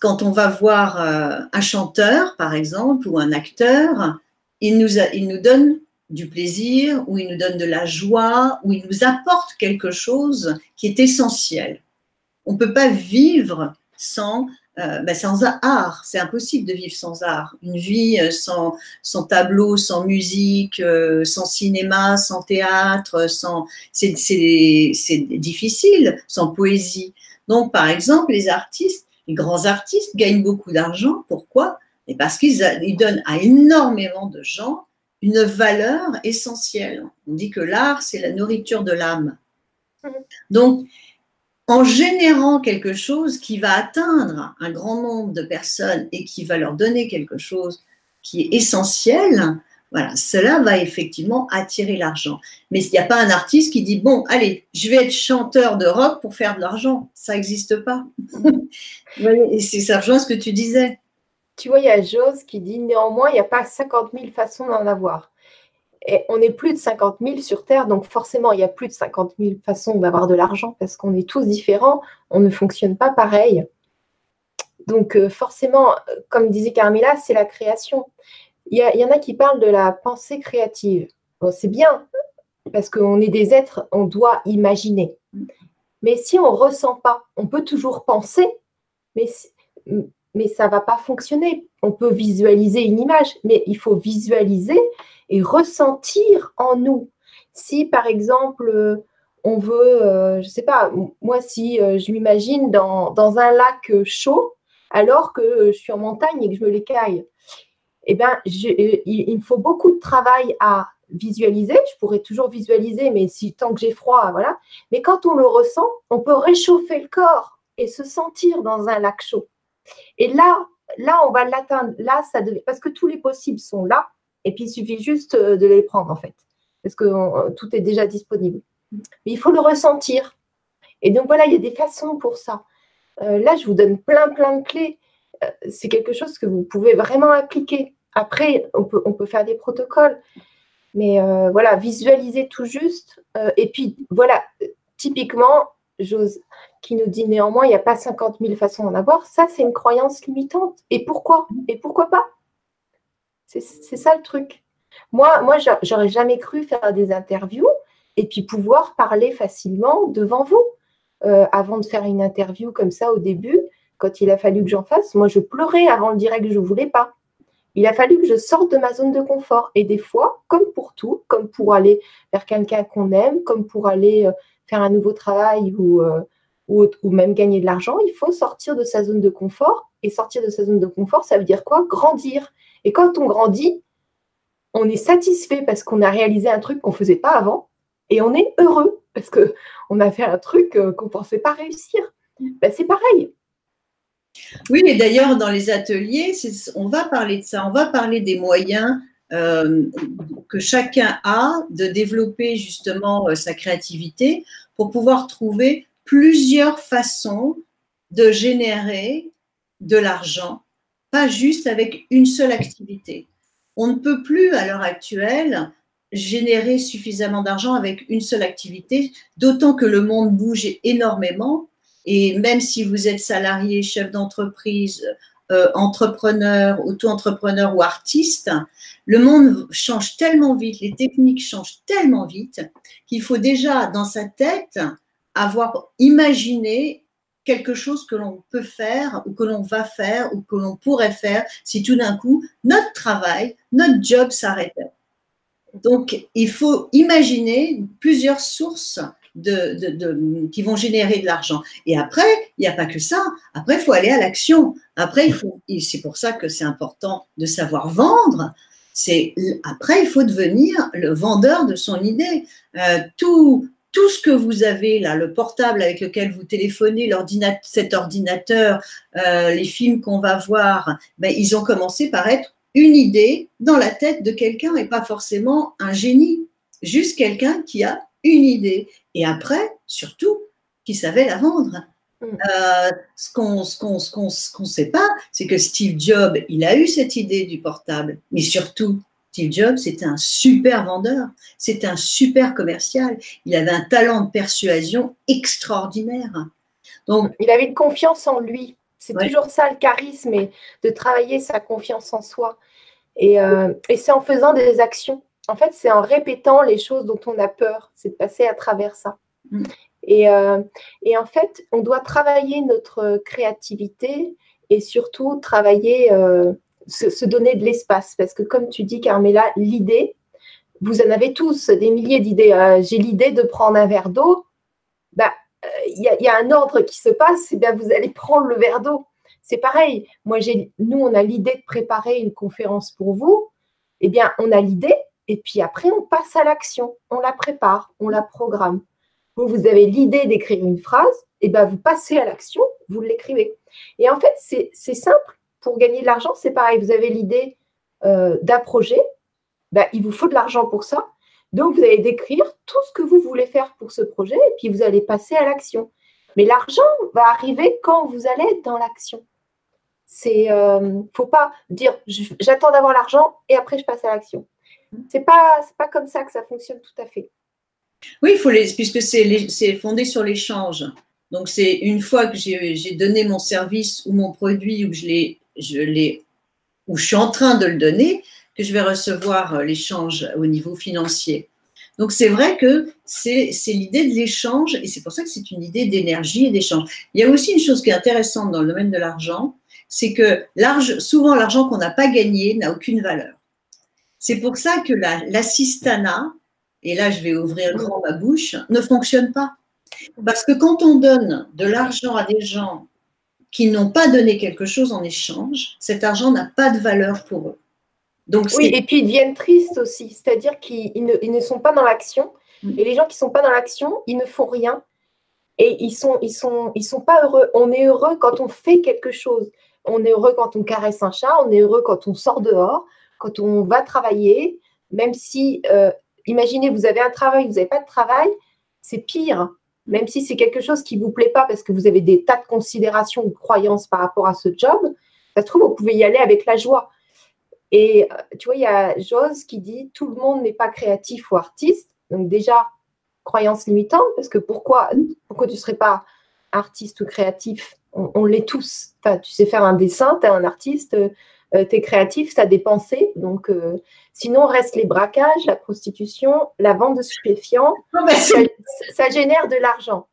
quand on va voir euh, un chanteur, par exemple, ou un acteur, il nous, il nous donne du plaisir, ou il nous donne de la joie, ou il nous apporte quelque chose qui est essentiel. On ne peut pas vivre sans euh, ben, sans art. C'est impossible de vivre sans art. Une vie euh, sans, sans tableau, sans musique, euh, sans cinéma, sans théâtre, sans c'est difficile, sans poésie. Donc, par exemple, les artistes, les grands artistes gagnent beaucoup d'argent. Pourquoi? Et parce qu'ils ils donnent à énormément de gens une valeur essentielle. On dit que l'art, c'est la nourriture de l'âme. Mmh. Donc, en générant quelque chose qui va atteindre un grand nombre de personnes et qui va leur donner quelque chose qui est essentiel, voilà, cela va effectivement attirer l'argent. Mais il n'y a pas un artiste qui dit bon, allez, je vais être chanteur de rock pour faire de l'argent. Ça n'existe pas. (laughs) et c'est ça rejoint ce que tu disais. Tu vois, il y a Jose qui dit néanmoins, il n'y a pas 50 000 façons d'en avoir. On est plus de 50 000 sur Terre, donc forcément, il y a plus de 50 000 façons d'avoir de l'argent parce qu'on est tous différents, on ne fonctionne pas pareil. Donc euh, forcément, comme disait Carmela, c'est la création. Il y, en a qui parlent de la pensée créative. c'est bien, parce qu'on est des êtres, on doit imaginer. Mais si on ne ressent pas, on peut toujours penser, mais, mais ça ne va pas fonctionner. On peut visualiser une image, mais il faut visualiser et ressentir en nous. Si par exemple, euh, on veut, euh, je ne sais pas, moi si euh, je m'imagine dans, un lac chaud, alors que je suis en montagne et que je me l'écaille, eh bien, il, me faut beaucoup de travail à visualiser. Je pourrais toujours visualiser, mais si tant que j'ai froid, voilà. Mais quand on le ressent, on peut réchauffer le corps et se sentir dans un lac chaud. Et là, là, on va l'atteindre. Là, ça devait, parce que tous les possibles sont là. Et puis, il suffit juste euh, de les prendre, en fait, parce que euh, tout est déjà disponible. Mais il faut le ressentir. Et donc, voilà, il y a des façons pour ça. Euh, là, je vous donne plein, plein de clés. c'est quelque chose que vous pouvez vraiment appliquer. Après, on peut, on peut faire des protocoles. Mais voilà, visualiser tout juste. et puis, voilà, typiquement, j'ose qui nous dit néanmoins, il n'y a pas 50 000 façons d'en avoir. Ça, c'est une croyance limitante. Et pourquoi? Et pourquoi pas? C'est ça le truc. Moi, moi j'aurais jamais cru faire des interviews et puis pouvoir parler facilement devant vous. Euh, avant de faire une interview comme ça au début, quand il a fallu que j'en fasse, moi je pleurais avant le direct, je ne voulais pas. Il a fallu que je sorte de ma zone de confort. Et des fois, comme pour tout, comme pour aller vers quelqu'un qu'on aime, comme pour aller euh, faire un nouveau travail euh, ou, même gagner de l'argent, il faut sortir de sa zone de confort. Et sortir de sa zone de confort, ça veut dire quoi? Grandir. Et quand on grandit, on est satisfait parce qu'on a réalisé un truc qu'on ne faisait pas avant et on est heureux parce qu'on (laughs) a fait un truc euh, qu'on ne pensait pas réussir. Ben, c'est pareil. Oui, et d'ailleurs, dans les ateliers, on va parler de ça, on va parler des moyens euh, que chacun a de développer justement euh, sa créativité pour pouvoir trouver plusieurs façons de générer de l'argent, pas juste avec une seule activité. On ne peut plus, à l'heure actuelle, générer suffisamment d'argent avec une seule activité, d'autant que le monde bouge énormément. Et même si vous êtes salarié, chef d'entreprise, euh, entrepreneur, auto-entrepreneur ou artiste, le monde change tellement vite, les techniques changent tellement vite qu'il faut déjà dans sa tête avoir imaginé quelque chose que l'on peut faire ou que l'on va faire ou que l'on pourrait faire si tout d'un coup notre travail, notre job s'arrêtait. Donc, il faut imaginer plusieurs sources qui vont générer de l'argent. Et après, il n'y a pas que ça. Après, il faut aller à l'action. Après, c'est pour ça que c'est important de savoir vendre. Après, il faut devenir le vendeur de son idée. Euh, tout, tout ce que vous avez là, le portable avec lequel vous téléphonez, cet ordinateur, euh, les films qu'on va voir, ben, ils ont commencé par être une idée dans la tête de quelqu'un et pas forcément un génie, juste quelqu'un qui a une idée. Et après, surtout, qui savait la vendre. Mm. Euh, ce qu'on ne sait pas, c'est que Steve Jobs, il a eu cette idée du portable, mais surtout, Steve Jobs, c'était un super vendeur, c'était un super commercial, il avait un talent de persuasion extraordinaire. Donc, il avait une confiance en lui. C'est toujours ça le charisme et de travailler sa confiance en soi. Euh, et, c'est en faisant des actions. En fait, c'est en répétant les choses dont on a peur. C'est de passer à travers ça. Euh, et, en fait, on doit travailler notre créativité et surtout travailler, euh, se, donner de l'espace. Parce que comme tu dis, Carmela, l'idée, vous en avez tous des milliers d'idées. J'ai l'idée de prendre un verre d'eau. Bah, il y, a un ordre qui se passe, et bien vous allez prendre le verre d'eau. C'est pareil. Moi, nous, on a l'idée de préparer une conférence pour vous. Eh bien, on a l'idée, et puis après, on passe à l'action. On la prépare, on la programme. Vous, avez l'idée d'écrire une phrase, et bien vous passez à l'action, vous l'écrivez. Et en fait, c'est, simple. Pour gagner de l'argent, c'est pareil. Vous avez l'idée euh, d'un projet, ben, il vous faut de l'argent pour ça. Donc, vous allez décrire tout ce que vous voulez faire pour ce projet et puis vous allez passer à l'action. Mais l'argent va arriver quand vous allez être dans l'action. C'est, euh, faut pas dire j'attends d'avoir l'argent et après je passe à l'action. C'est pas, pas comme ça que ça fonctionne tout à fait. Oui, il faut les, puisque c'est, fondé sur l'échange. Donc c'est une fois que j'ai, donné mon service ou mon produit ou que je ou je suis en train de le donner, que je vais recevoir euh, l'échange au niveau financier. Donc c'est vrai que c'est l'idée de l'échange et c'est pour ça que c'est une idée d'énergie et d'échange. Il y a aussi une chose qui est intéressante dans le domaine de l'argent, c'est que souvent l'argent qu'on n'a pas gagné n'a aucune valeur. C'est pour ça que l'assistanat, et là je vais ouvrir grand ma bouche, ne fonctionne pas. Parce que quand on donne de l'argent à des gens qui n'ont pas donné quelque chose en échange, cet argent n'a pas de valeur pour eux oui, et puis ils deviennent tristes aussi, c'est-à-dire qu'ils ne, sont pas dans l'action. Mm. Et les gens qui ne sont pas dans l'action, ils ne font rien. Et ils ne sont, ils sont, ils sont pas heureux. On est heureux quand on fait quelque chose. On est heureux quand on caresse un chat, on est heureux quand on sort dehors, quand on va travailler. Même si, euh, imaginez, vous avez un travail, vous n'avez pas de travail, c'est pire. Même si c'est quelque chose qui ne vous plaît pas parce que vous avez des tas de considérations ou croyances par rapport à ce job, ça se trouve, vous pouvez y aller avec la joie. Et euh, tu vois, il y a Jose qui dit tout le monde n'est pas créatif ou artiste. Donc déjà, croyance limitante, parce que pourquoi, pourquoi tu ne serais pas artiste ou créatif? On, l'est tous. tu sais faire un dessin, tu es un artiste. Euh, tu es créatif, des pensées. Donc, euh, sinon, reste les braquages, la prostitution, la vente de stupéfiants. (laughs) ça, génère de l'argent.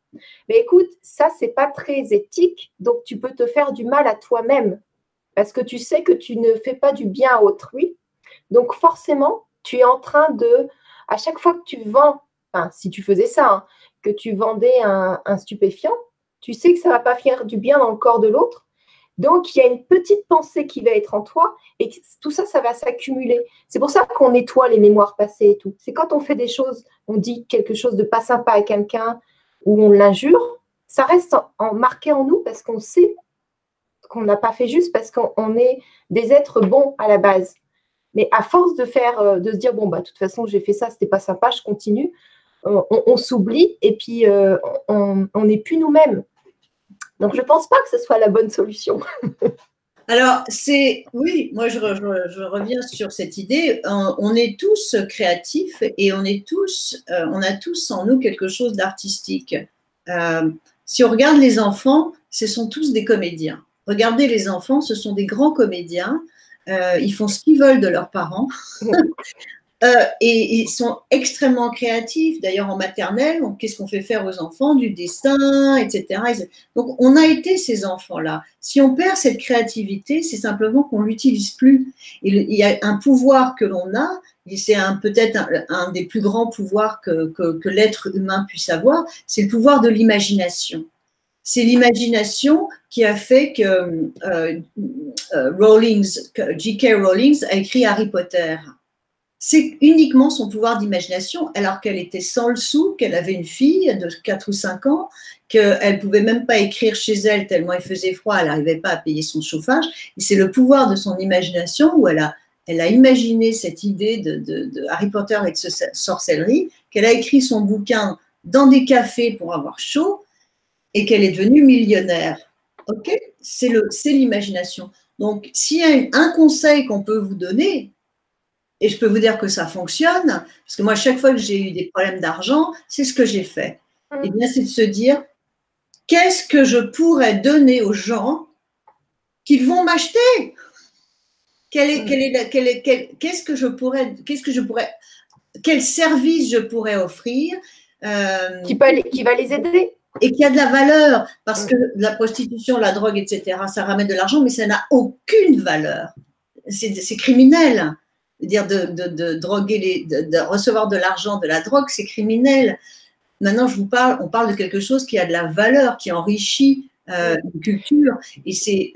Mais écoute, ça, c'est pas très éthique. Donc, tu peux te faire du mal à toi-même parce que tu sais que tu ne fais pas du bien à autrui. Donc, forcément, tu es en train de, à chaque fois que tu vends, enfin, si tu faisais ça, hein, que tu vendais un, un stupéfiant, tu sais que ça ne va pas faire du bien dans le corps de l'autre donc, il y a une petite pensée qui va être en toi et tout ça, ça va s'accumuler. C'est pour ça qu'on nettoie les mémoires passées et tout. C'est quand on fait des choses, on dit quelque chose de pas sympa à quelqu'un ou on l'injure, ça reste en, marqué en nous parce qu'on sait qu'on n'a pas fait juste parce qu'on est des êtres bons à la base. Mais à force de faire, euh, de se dire bon bah de toute façon j'ai fait ça, c'était pas sympa, je continue, on, s'oublie et puis euh, on n'est plus nous-mêmes. Donc, je ne pense pas que ce soit la bonne solution. (laughs) Alors, c'est oui, moi je, reviens sur cette idée. On, est tous créatifs et on est tous, euh, on a tous en nous quelque chose d'artistique. Euh, si on regarde les enfants, ce sont tous des comédiens. Regardez les enfants, ce sont des grands comédiens. Euh, ils font ce qu'ils veulent de leurs parents. (laughs) Euh, et ils sont extrêmement créatifs. D'ailleurs, en maternelle, qu'est-ce qu'on fait faire aux enfants? Du dessin, etc. Donc, on a été ces enfants-là. Si on perd cette créativité, c'est simplement qu'on l'utilise plus. Il y a un pouvoir que l'on a, c'est peut-être un, des plus grands pouvoirs que, l'être humain puisse avoir, c'est le pouvoir de l'imagination. C'est l'imagination qui a fait que euh, euh J.K. Rowling a écrit Harry Potter c'est uniquement son pouvoir d'imagination, alors qu'elle était sans le sou, qu'elle avait une fille de 4 ou 5 ans, qu'elle ne pouvait même pas écrire chez elle tellement il faisait froid, elle n'arrivait pas à payer son chauffage. C'est le pouvoir de son imagination où elle a, imaginé cette idée de, Harry Potter et de sorcellerie, qu'elle a écrit son bouquin dans des cafés pour avoir chaud et qu'elle est devenue millionnaire. Ok? C'est l'imagination. Donc, s'il y a un conseil qu'on peut vous donner, et je peux vous dire que ça fonctionne, parce que moi, chaque fois que j'ai eu des problèmes d'argent, c'est ce que j'ai fait. Et eh bien, c'est de se dire, qu'est-ce que je pourrais donner aux gens qu'ils vont m'acheter? Quel est, quel est, quel est, qu'est-ce que je pourrais, qu'est-ce que je pourrais, quel service je pourrais offrir euh, qui, peut, qui va les aider et qui a de la valeur, parce que la prostitution, la drogue, etc., ça ramène de l'argent, mais ça n'a aucune valeur. C'est criminel dire de, de, droguer les, de, recevoir de l'argent de la drogue, c'est criminel. Maintenant, je vous parle, on parle de quelque chose qui a de la valeur, qui enrichit euh, une culture, et c'est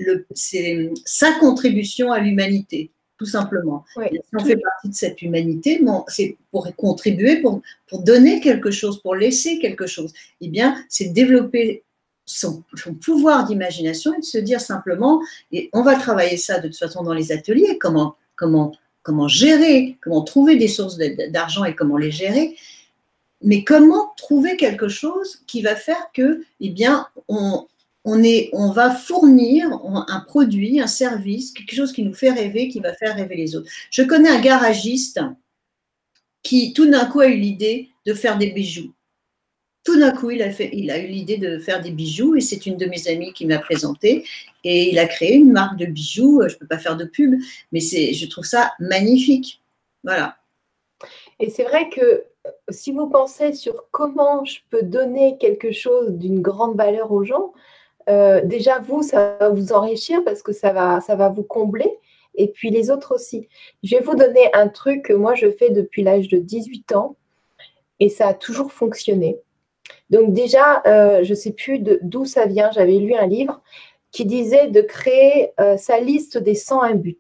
sa contribution à l'humanité, tout simplement. si on fait partie de cette humanité, c'est pour contribuer, pour, pour donner quelque chose, pour laisser quelque chose. Eh bien, c'est développer son, son, pouvoir d'imagination et de se dire simplement, et on va travailler ça de toute façon dans les ateliers, comment, comment comment gérer, comment trouver des sources d'argent et comment les gérer, mais comment trouver quelque chose qui va faire que, eh bien, on, va fournir un produit, un service, quelque chose qui nous fait rêver, qui va faire rêver les autres. Je connais un garagiste qui, tout d'un coup, a eu l'idée de faire des bijoux tout d'un coup, il a, eu l'idée de faire des bijoux et c'est une de mes amies qui m'a présenté. Et il a créé une marque de bijoux. Je ne peux pas faire de pub, mais je trouve ça magnifique. Voilà. Et c'est vrai que euh, si vous pensez sur comment je peux donner quelque chose d'une grande valeur aux gens, euh, déjà vous, ça va vous enrichir parce que ça va, ça va vous combler. Et puis les autres aussi. Je vais vous donner un truc que moi je fais depuis l'âge de 18 ans et ça a toujours fonctionné. Donc déjà, euh, je ne sais plus d'où ça vient, j'avais lu un livre qui disait de créer euh, sa liste des 101 buts.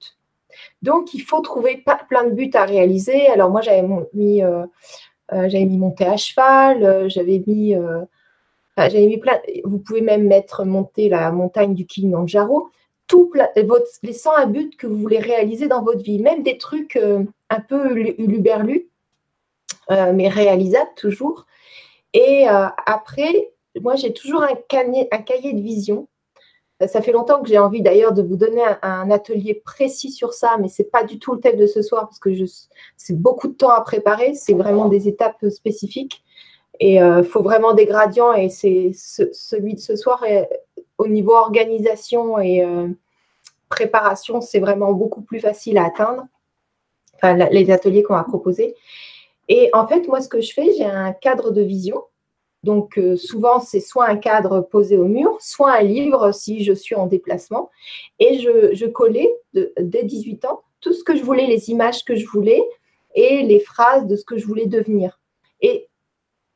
Donc, il faut trouver plein de buts à réaliser. Alors, moi, j'avais mis, euh, j'avais mis monter à cheval, j'avais mis, mis plein. Vous pouvez même mettre monter la montagne du Kilimanjaro. Tout votre, les 101 buts que vous voulez réaliser dans votre vie, même des trucs un peu luberlus, mais réalisables toujours. Et euh, après, moi, j'ai toujours un, cahier de vision. Euh, ça fait longtemps que j'ai envie d'ailleurs de vous donner un, atelier précis sur ça, mais ce n'est pas du tout le thème de ce soir parce que c'est beaucoup de temps à préparer. C'est vraiment des étapes spécifiques. Et il euh, faut vraiment des gradients. Et c'est celui de ce soir au niveau organisation et préparation, c'est vraiment beaucoup plus facile à atteindre. Les ateliers qu'on a proposés. Et en fait, moi, ce que je fais, j'ai un cadre de vision. Donc, euh, souvent, c'est soit un cadre posé au mur, soit un livre si je suis en déplacement. Et je, collais dès 18 ans tout ce que je voulais, les images que je voulais et les phrases de ce que je voulais devenir. Et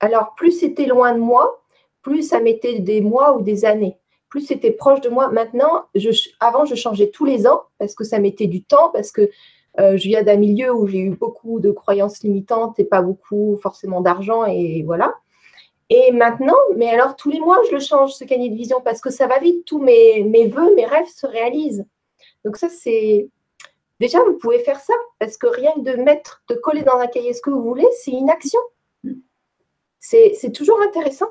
alors, plus c'était loin de moi, plus ça mettait des mois ou des années. Plus c'était proche de moi. Maintenant, avant, je changeais tous les ans parce que ça mettait du temps, parce que euh, je viens d'un milieu où j'ai eu beaucoup de croyances limitantes et pas beaucoup forcément d'argent et voilà. Et maintenant, mais alors tous les mois, je le change, ce cahier de vision, parce que ça va vite, tous mes, mes voeux, mes rêves se réalisent. Donc ça, c'est... Déjà, vous pouvez faire ça, parce que rien que de mettre, de coller dans un cahier ce que vous voulez, c'est une action. C'est toujours intéressant.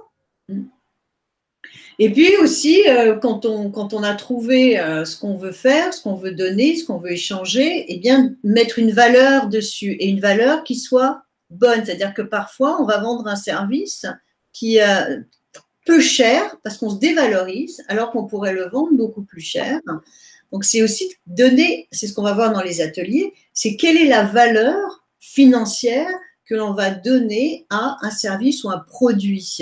Et puis aussi, euh, quand, on, quand on a trouvé euh, ce qu'on veut faire, ce qu'on veut donner, ce qu'on veut échanger, eh bien, mettre une valeur dessus et une valeur qui soit bonne. C'est-à-dire que parfois, on va vendre un service qui est peu cher parce qu'on se dévalorise alors qu'on pourrait le vendre beaucoup plus cher. Donc, c'est aussi donner, c'est ce qu'on va voir dans les ateliers, c'est quelle est la valeur financière que l'on va donner à un service ou un produit.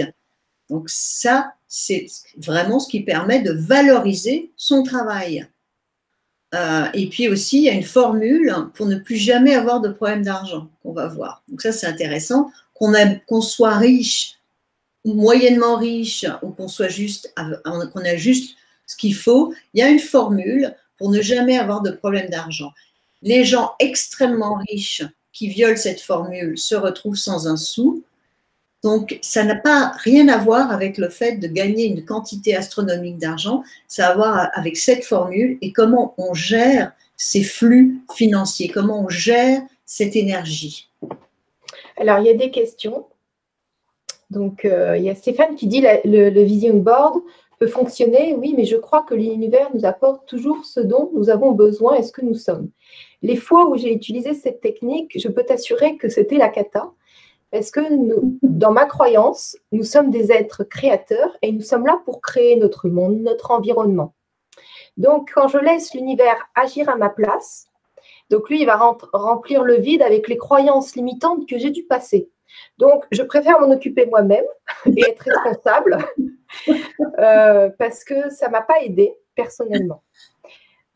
Donc ça, c'est vraiment ce qui permet de valoriser son travail. Euh, et puis aussi, il y a une formule pour ne plus jamais avoir de problème d'argent qu'on va voir. Donc ça, c'est intéressant. Qu'on soit riche, moyennement riche, ou qu'on soit juste, qu'on a juste ce qu'il faut, il y a une formule pour ne jamais avoir de problème d'argent. Les gens extrêmement riches qui violent cette formule se retrouvent sans un sou. Donc, ça n'a pas rien à voir avec le fait de gagner une quantité astronomique d'argent, ça a à voir avec cette formule et comment on gère ces flux financiers, comment on gère cette énergie. Alors, il y a des questions. Donc, euh, il y a Stéphane qui dit le, le vision board peut fonctionner, oui, mais je crois que l'univers nous apporte toujours ce dont nous avons besoin et ce que nous sommes? Les fois où j'ai utilisé cette technique, je peux t'assurer que c'était la cata, parce que dans ma croyance, nous sommes des êtres créateurs et nous sommes là pour créer notre monde, notre environnement? Donc, quand je laisse l'univers agir à ma place, donc lui, il va remplir le vide avec les croyances limitantes que j'ai dû passer. Donc, je préfère m'en occuper moi-même et être responsable (laughs) euh, parce que ça ne m'a pas aidé personnellement.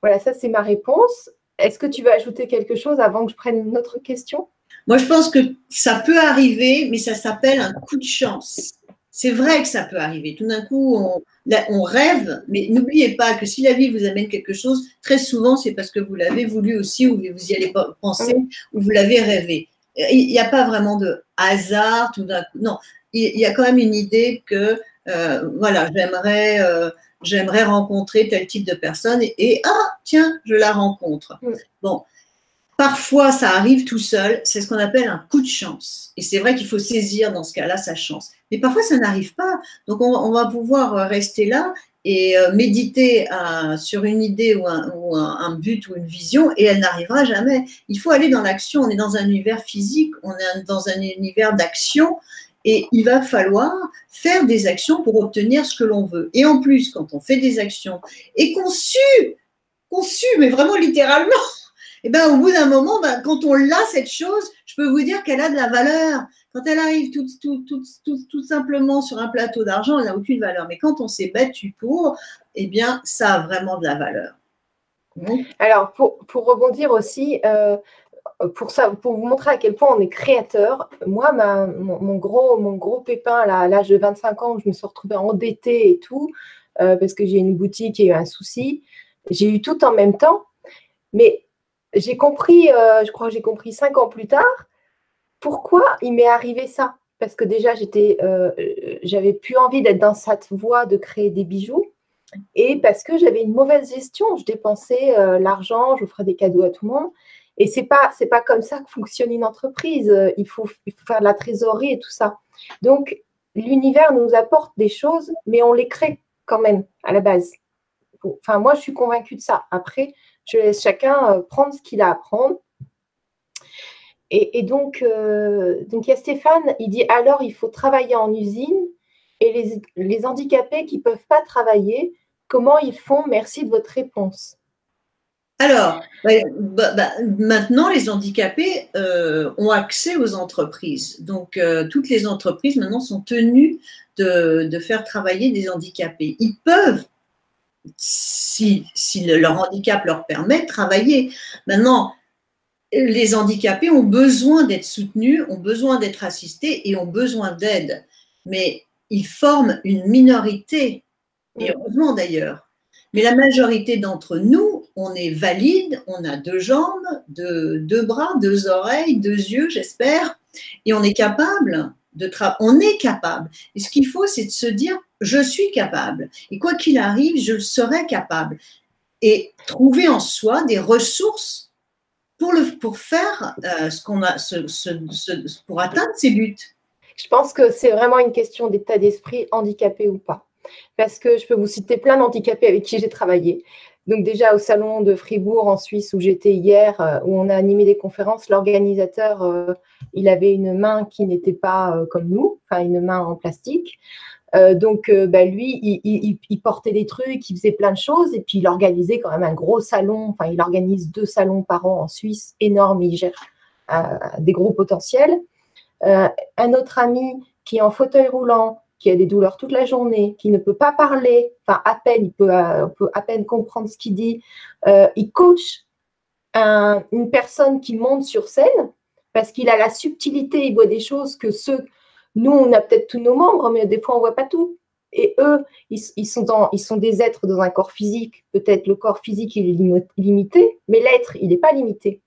Voilà, ça c'est ma réponse. Est-ce que tu veux ajouter quelque chose avant que je prenne une autre question? Moi, je pense que ça peut arriver, mais ça s'appelle un coup de chance. C'est vrai que ça peut arriver. Tout d'un coup, on, rêve, mais n'oubliez pas que si la vie vous amène quelque chose, très souvent, c'est parce que vous l'avez voulu aussi, ou vous y allez penser, ou vous l'avez rêvé. Il n'y a pas vraiment de hasard tout d'un coup. Non, il y a quand même une idée que, euh, voilà, j'aimerais euh, j'aimerais rencontrer tel type de personne et, ah, tiens, je la rencontre. Mm. Bon, parfois ça arrive tout seul, c'est ce qu'on appelle un coup de chance. Et c'est vrai qu'il faut saisir dans ce cas-là sa chance. Mais parfois ça n'arrive pas. Donc on, va pouvoir rester là et euh, méditer sur une idée ou, un, but ou une vision et elle n'arrivera jamais. Il faut aller dans l'action. On est dans un univers physique, on est dans un univers d'action et il va falloir faire des actions pour obtenir ce que l'on veut. Et en plus, quand on fait des actions et qu'on sue, qu'on sue, mais vraiment littéralement, eh ben au bout d'un moment, ben, quand on l'a cette chose, je peux vous dire qu'elle a de la valeur. Quand elle arrive tout, tout, tout, tout simplement sur un plateau d'argent, elle n'a aucune valeur. Mais quand on s'est battu pour, eh bien, ça a vraiment de la valeur. Alors, pour, pour rebondir aussi, euh, pour, ça, pour vous montrer à quel point on est créateur, moi, mon, gros, mon gros pépin à l'âge de 25 ans, où je me suis retrouvée endettée et tout, euh, parce que j'ai une boutique et eu un souci, j'ai eu tout en même temps. Mais j'ai compris, euh, je crois que j'ai compris cinq ans plus tard, pourquoi il m'est arrivé ça. Parce que déjà, j'étais, euh, j'avais plus envie d'être dans cette voie de créer des bijoux. Et parce que j'avais une mauvaise gestion, je dépensais l'argent, je ferais des cadeaux à tout le monde. Et c'est pas c'est pas comme ça que fonctionne une entreprise. Euh, il faut, il faut faire de la trésorerie et tout ça. Donc l'univers nous apporte des choses, mais on les crée quand même à la base. Enfin moi je suis convaincue de ça. Après je laisse chacun euh, prendre ce qu'il a à prendre. Et, donc euh, donc il y a Stéphane, il dit alors il faut travailler en usine et les, les handicapés qui peuvent pas travailler, comment ils font? Merci de votre réponse. Alors, bah, bah, maintenant, les handicapés euh, ont accès aux entreprises. Donc, toutes les entreprises maintenant sont tenues de, faire travailler des handicapés. Ils peuvent, si, si, leur handicap leur permet, travailler. Maintenant, les handicapés ont besoin d'être soutenus, ont besoin d'être assistés et ont besoin d'aide. Mais ils forment une minorité, et heureusement d'ailleurs. Mais la majorité d'entre nous, on est valide, on a deux jambes, deux, deux bras, deux oreilles, deux yeux, j'espère, et on est capable On est capable. Et ce qu'il faut, c'est de se dire, je suis capable. Et quoi qu'il arrive, je le serai capable. Et trouver en soi des ressources pour, le, pour faire euh, ce qu'on a, pour atteindre ses buts. Je pense que c'est vraiment une question d'état d'esprit, handicapé ou pas parce que je peux vous citer plein d'handicapés avec qui j'ai travaillé. Donc déjà au salon de Fribourg en Suisse où j'étais hier, euh, où on a animé des conférences, l'organisateur, euh, il avait une main qui n'était pas euh, comme nous, enfin une main en plastique. donc bah, lui, il, portait des trucs, il faisait plein de choses et puis il organisait quand même un gros salon. Enfin, il organise deux salons par an en Suisse, énorme, il gère des gros potentiels. un autre ami qui est en fauteuil roulant, qui a des douleurs toute la journée, qui ne peut pas parler, enfin à peine, il peut, euh, peut à peine comprendre ce qu'il dit, euh, il coach une personne qui monte sur scène parce qu'il a la subtilité, il voit des choses que ceux, nous, on a peut-être tous nos membres, mais des fois, on ne voit pas tout. Et eux, ils, sont ils sont des êtres dans un corps physique. Peut-être le corps physique, il est limité, mais l'être, il n'est pas limité.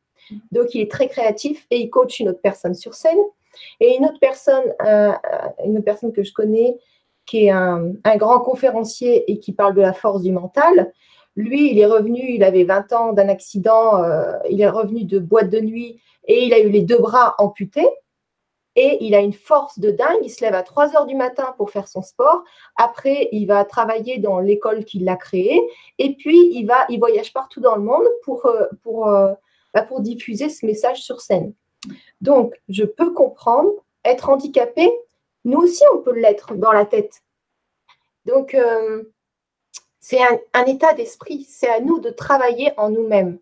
Donc, il est très créatif et il coach une autre personne sur scène. Et une autre personne, euh, une personne que je connais, qui est un, grand conférencier et qui parle de la force du mental, lui, il est revenu, il avait 20 ans d'un accident, euh, il est revenu de boîte de nuit et il a eu les deux bras amputés. Et il a une force de dingue. Il se lève à 3 heures du matin pour faire son sport. Après, il va travailler dans l'école qu'il a créée. Et puis, il, va, il voyage partout dans le monde pour, euh, pour, bah, pour diffuser ce message sur scène. Donc, je peux comprendre, être handicapé, nous aussi, on peut l'être dans la tête. Donc, euh, c'est un, état d'esprit. C'est à nous de travailler en nous-mêmes.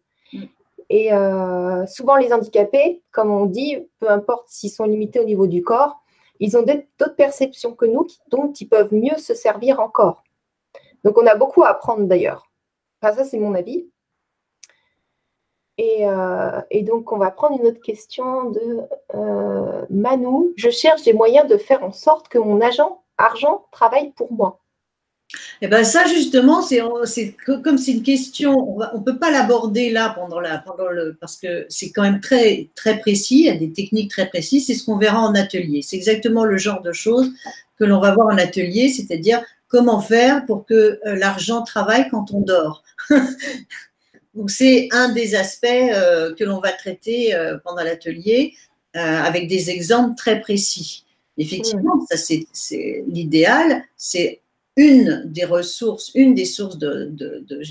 Et euh, souvent, les handicapés, comme on dit, peu importe s'ils sont limités au niveau du corps, ils ont d'autres perceptions que nous, dont ils peuvent mieux se servir encore. Donc, on a beaucoup à apprendre d'ailleurs. Enfin, ça, c'est mon avis. Euh, et, donc, on va prendre une autre question de euh, Manu. Je cherche des moyens de faire en sorte que mon agent argent travaille pour moi. Et eh bien ça, justement, c'est comme c'est une question, on ne peut pas l'aborder là pendant, la, pendant le, parce que c'est quand même très, très précis, il y a des techniques très précises, c'est ce qu'on verra en atelier. C'est exactement le genre de choses que l'on va voir en atelier, c'est-à-dire comment faire pour que euh, l'argent travaille quand on dort. (laughs) Donc c'est un des aspects euh, que l'on va traiter euh, pendant l'atelier euh, avec des exemples très précis. Effectivement, ça c'est l'idéal, c'est une des ressources, une des sources de, de, de,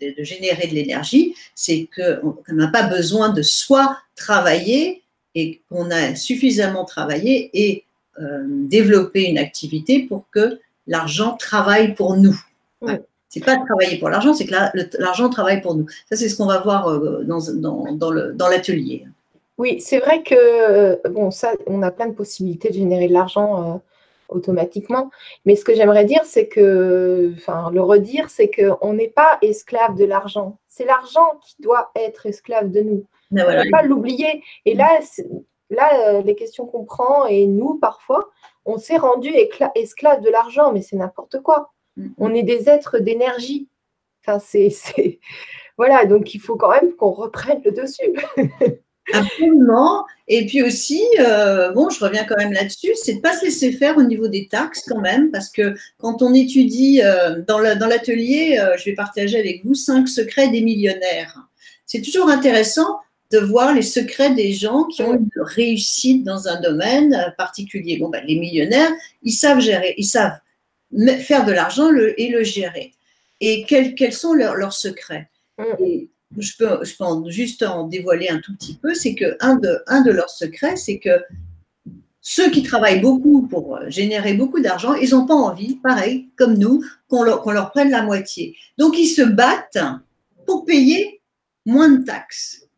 de générer de l'énergie, c'est qu'on n'a pas besoin de soi travailler et qu'on a suffisamment travaillé et développé une activité pour que l'argent travaille pour nous. C'est pas de travailler pour l'argent, c'est que l'argent travaille pour nous. Ça, c'est ce qu'on va voir euh, dans, dans, l'atelier. Oui, c'est vrai que, euh, bon, ça, on a plein de possibilités de générer de l'argent euh, automatiquement. Mais ce que j'aimerais dire, c'est que, enfin, le redire, c'est qu'on n'est pas esclave de l'argent. C'est l'argent qui doit être esclave de nous. Ben on ne peut pas l'oublier. Et là, là les questions qu'on prend, et nous, parfois, on s'est rendu esclave de l'argent, mais c'est n'importe quoi. Mm. On est des êtres d'énergie. Enfin, (laughs) c'est, Voilà, donc il faut quand même qu'on reprenne le dessus. (laughs) Absolument. Et puis aussi, euh, bon, je reviens quand même là-dessus, c'est de ne pas se laisser faire au niveau des taxes quand même, parce que quand on étudie euh, dans, l'atelier, euh, je vais partager avec vous cinq secrets des millionnaires. C'est toujours intéressant de voir les secrets des gens qui ont une réussite dans un domaine particulier. Bon, ben, les millionnaires, ils savent gérer, ils savent faire de l'argent et le gérer. Et quels, quels sont leurs, secrets? Mm. et je, peux, je peux juste en dévoiler un tout petit peu, c'est que un de, un de leurs secrets, c'est que ceux qui travaillent beaucoup pour générer beaucoup d'argent, ils n'ont pas envie, pareil, comme nous, qu'on leur, leur, prenne la moitié. Donc, ils se battent pour payer moins de taxes.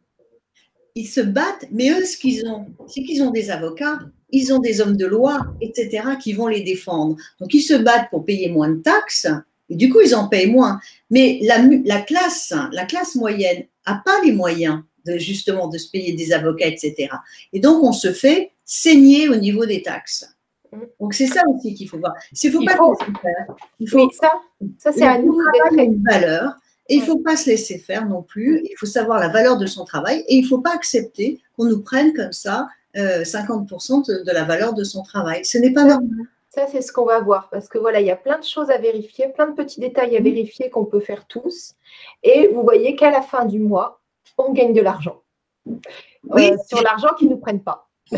Ils se battent, mais eux, ce qu'ils ont, c'est qu'ils ont des avocats, ils ont des hommes de loi, etc., qui vont les défendre. Donc, ils se battent pour payer moins de taxes, et du coup, ils en payent moins. Mais la, la classe, la classe moyenne n'a pas les moyens de, justement de se payer des avocats, etc. Et donc, on se fait saigner au niveau des taxes. Mm. Donc c'est ça aussi qu'il faut voir. Il faut pas faut, faire. Il faut ça, ça c'est à nous d'être une valeur. Et il ne faut pas se laisser faire non plus. Il faut savoir la valeur de son travail et il ne faut pas accepter qu'on nous prenne comme ça 50% euh, de, la valeur de son travail. Ce n'est pas normal. Ça, c'est ce qu'on va voir parce que voilà, il y a plein de choses à vérifier, plein de petits détails à vérifier qu'on peut faire tous. Et vous voyez qu'à la fin du mois, on gagne de l'argent. Oui. Euh, sur l'argent qu'ils ne nous prennent pas. (laughs)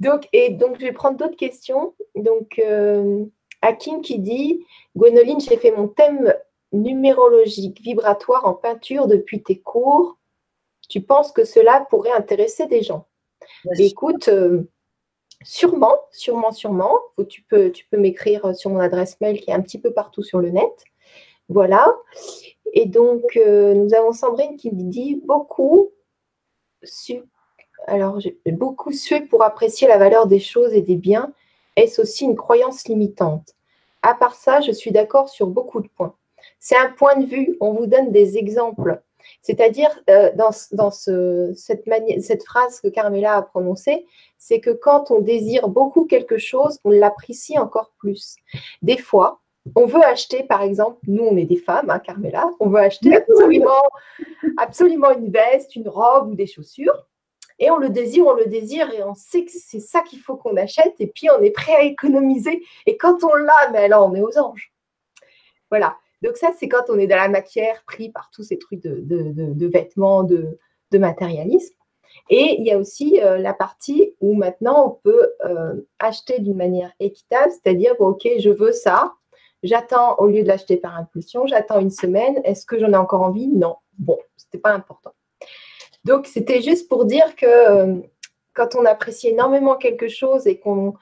donc, et donc, je vais prendre d'autres questions. Donc, euh, Hakim qui dit Gwénoline, j'ai fait mon thème numérologique vibratoire en peinture depuis tes cours. Tu penses que cela pourrait intéresser des gens Écoute, euh, sûrement, sûrement, sûrement. Tu peux, tu peux m'écrire sur mon adresse mail qui est un petit peu partout sur le net. Voilà. Et donc, euh, nous avons Sandrine qui dit beaucoup su alors, beaucoup sué pour apprécier la valeur des choses et des biens. Est-ce aussi une croyance limitante? À part ça, je suis d'accord sur beaucoup de points. C'est un point de vue, on vous donne des exemples. C'est-à-dire, euh, dans, dans cette, cette phrase que Carmela a prononcée, c'est que quand on désire beaucoup quelque chose, on l'apprécie encore plus. Des fois, on veut acheter, par exemple, nous on est des femmes, hein, Carmela, on veut acheter absolument, absolument une veste, une robe ou des chaussures. Et on le désire, on le désire, et on sait que c'est ça qu'il faut qu'on achète, et puis on est prêt à économiser. Et quand on l'a, mais là, on est aux anges. Voilà. Donc ça, c'est quand on est dans la matière, pris par tous ces trucs de, vêtements, de, matérialisme. Et il y a aussi euh, la partie où maintenant on peut euh, acheter d'une manière équitable, c'est-à-dire, ok, je veux ça, j'attends, au lieu de l'acheter par impulsion, j'attends une semaine, est-ce que j'en ai encore envie? Non. Bon, ce n'était pas important. Donc, c'était juste pour dire que euh, quand on apprécie énormément quelque chose et qu'on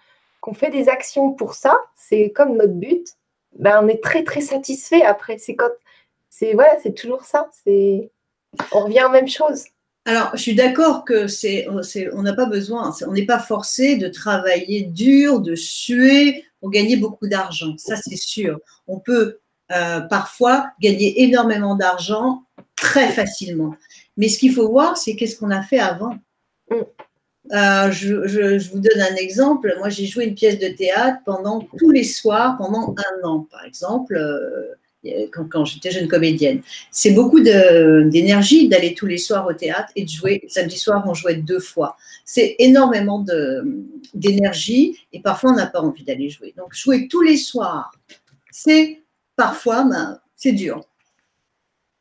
fait des actions pour ça, c'est comme notre but, ben, on est très, très satisfait après. C'est quand. C'est voilà, c'est toujours ça. C'est on revient aux mêmes choses. Alors, je suis d'accord que c'est, on n'a pas besoin, on n'est pas forcé de travailler dur, de suer pour gagner beaucoup d'argent. Ça, c'est sûr. On peut euh, parfois gagner énormément d'argent très facilement. Mais ce qu'il faut voir, c'est qu'est-ce qu'on a fait avant. Euh, je, vous donne un exemple. Moi, j'ai joué une pièce de théâtre pendant tous les soirs, pendant un an, par exemple, euh, quand, j'étais jeune comédienne. C'est beaucoup d'énergie d'aller tous les soirs au théâtre et de jouer. Samedi soir, on jouait deux fois. C'est énormément d'énergie et parfois, on n'a pas envie d'aller jouer. Donc, jouer tous les soirs, c'est parfois, ben, c'est dur.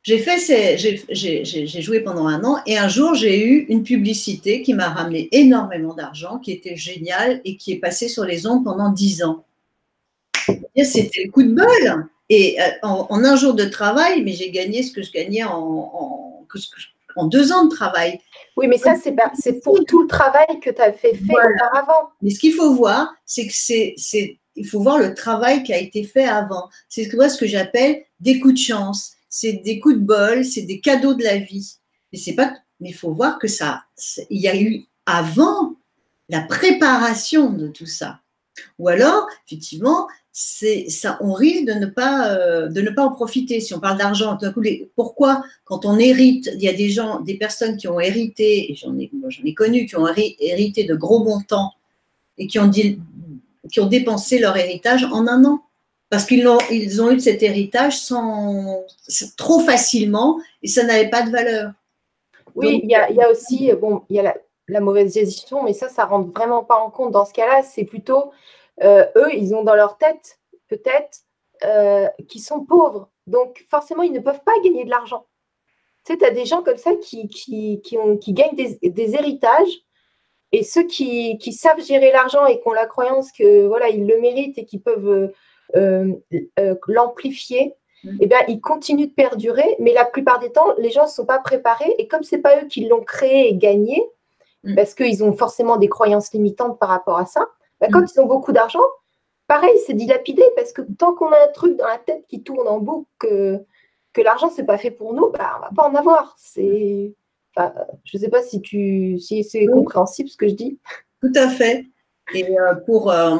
J'ai fait, j'ai joué pendant un an et un jour j'ai eu une publicité qui m'a ramené énormément d'argent, qui était géniale et qui est passée sur les ondes pendant dix ans. C'était le coup de bol. Et euh, en, un jour de travail, mais j'ai gagné ce que je gagnais en, en, deux ans de travail. Oui, mais ça, c'est pour tout le travail que tu as fait, fait auparavant. Mais ce qu'il faut voir, c'est que c'est, il faut voir le travail qui a été fait avant. C'est ce que j'appelle des coups de chance c'est des coups de bol, c'est des cadeaux de la vie. Mais c'est pas, il faut voir que ça, il y a eu avant la préparation de tout ça. Ou alors, effectivement, c'est ça, on risque de ne pas euh, en profiter. Si on parle d'argent, pourquoi quand on hérite, il y a des gens, des personnes qui ont hérité, et j'en ai, j'en ai connu, qui ont hérité de gros montants et qui ont qui ont dépensé leur héritage en un an parce qu'ils ont, ils ont eu cet héritage sans, trop facilement et ça n'avait pas de valeur. Oui, il y, a, aussi bon, il y a la, mauvaise gestion, mais ça, ça rentre vraiment pas en compte. Dans ce cas-là, c'est plutôt euh, eux, ils ont dans leur tête peut-être euh, qu'ils sont pauvres. Donc forcément, ils ne peuvent pas gagner de l'argent. Tu sais, tu as des gens comme ça qui, qui, qui, ont, qui gagnent des, des, héritages. Et ceux qui, savent gérer l'argent et qui ont la croyance que voilà, ils le méritent et qu'ils peuvent euh, l'amplifier, mm. eh bien, il continue de perdurer, mais la plupart des temps, les gens ne sont pas préparés. Et comme ce n'est pas eux qui l'ont créé et gagné, mm. parce qu'ils ont forcément des croyances limitantes par rapport à ça, ben, quand mm. ils ont beaucoup d'argent, pareil, c'est dilapidé, parce que tant qu'on a un truc dans la tête qui tourne en boucle, que l'argent, c'est pas fait pour nous, bah, on va pas en avoir. C'est, je sais pas si tu, si c'est compréhensible ce que je dis. Tout à fait. Et euh, pour, euh,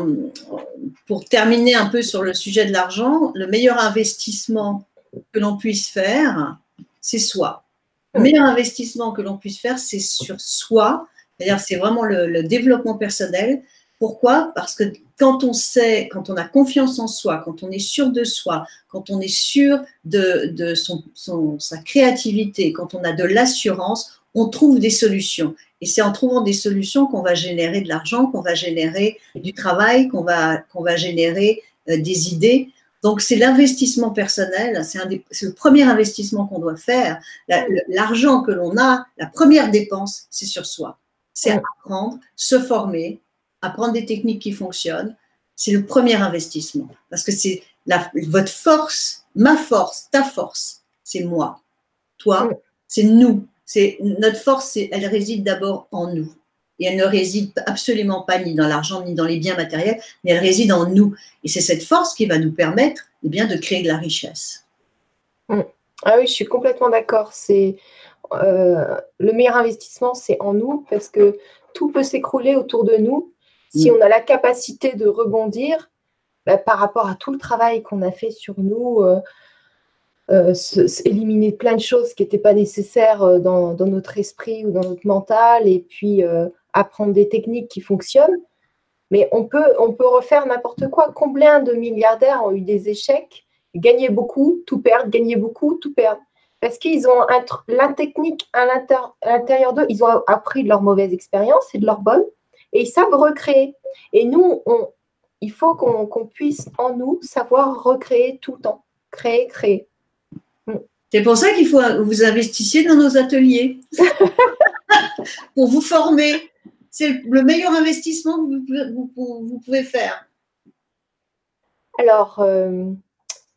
pour terminer un peu sur le sujet de l'argent, le meilleur investissement que l'on puisse faire, c'est soi. Le meilleur investissement que l'on puisse faire, c'est sur soi. C'est-à-dire, c'est vraiment le, développement personnel. Pourquoi? Parce que quand on sait, quand on a confiance en soi, quand on est sûr de soi, quand on est sûr de, de son, sa créativité, quand on a de l'assurance, on trouve des solutions. Et c'est en trouvant des solutions qu'on va générer de l'argent, qu'on va générer du travail, qu'on va, qu'on va générer euh, des idées. Donc, c'est l'investissement personnel, c'est le premier investissement qu'on doit faire. L'argent que l'on a, la première dépense, c'est sur soi. C'est apprendre, se former, apprendre des techniques qui fonctionnent. C'est le premier investissement. Parce que c'est votre force, ma force, ta force, c'est moi. Toi, c'est nous. C'est notre force, elle réside d'abord en nous. Et elle ne réside absolument pas ni dans l'argent ni dans les biens matériels, mais elle réside en nous. Et c'est cette force qui va nous permettre eh bien, de créer de la richesse. Mm. Ah oui, je suis complètement d'accord. C'est euh, le meilleur investissement, c'est en nous parce que tout peut s'écrouler autour de nous si mm. on a la capacité de rebondir bah, par rapport à tout le travail qu'on a fait sur nous. Euh, euh, éliminer plein de choses qui n'étaient pas nécessaires dans, dans, notre esprit ou dans notre mental et puis apprendre des techniques qui fonctionnent, mais on peut, on peut refaire n'importe quoi. Combien de milliardaires ont eu des échecs, gagné beaucoup, tout perdre, gagner beaucoup, tout perdre Parce qu'ils ont la technique à l'intérieur d'eux, ils ont appris de leurs mauvaises expériences et de leurs bonnes, et ils savent recréer. Et nous, il faut qu'on puisse en nous savoir recréer tout le temps, créer, créer. C'est pour ça qu'il faut que vous investissiez dans nos ateliers (laughs) pour vous former c'est le meilleur investissement que vous, pouvez faire. Alors, euh,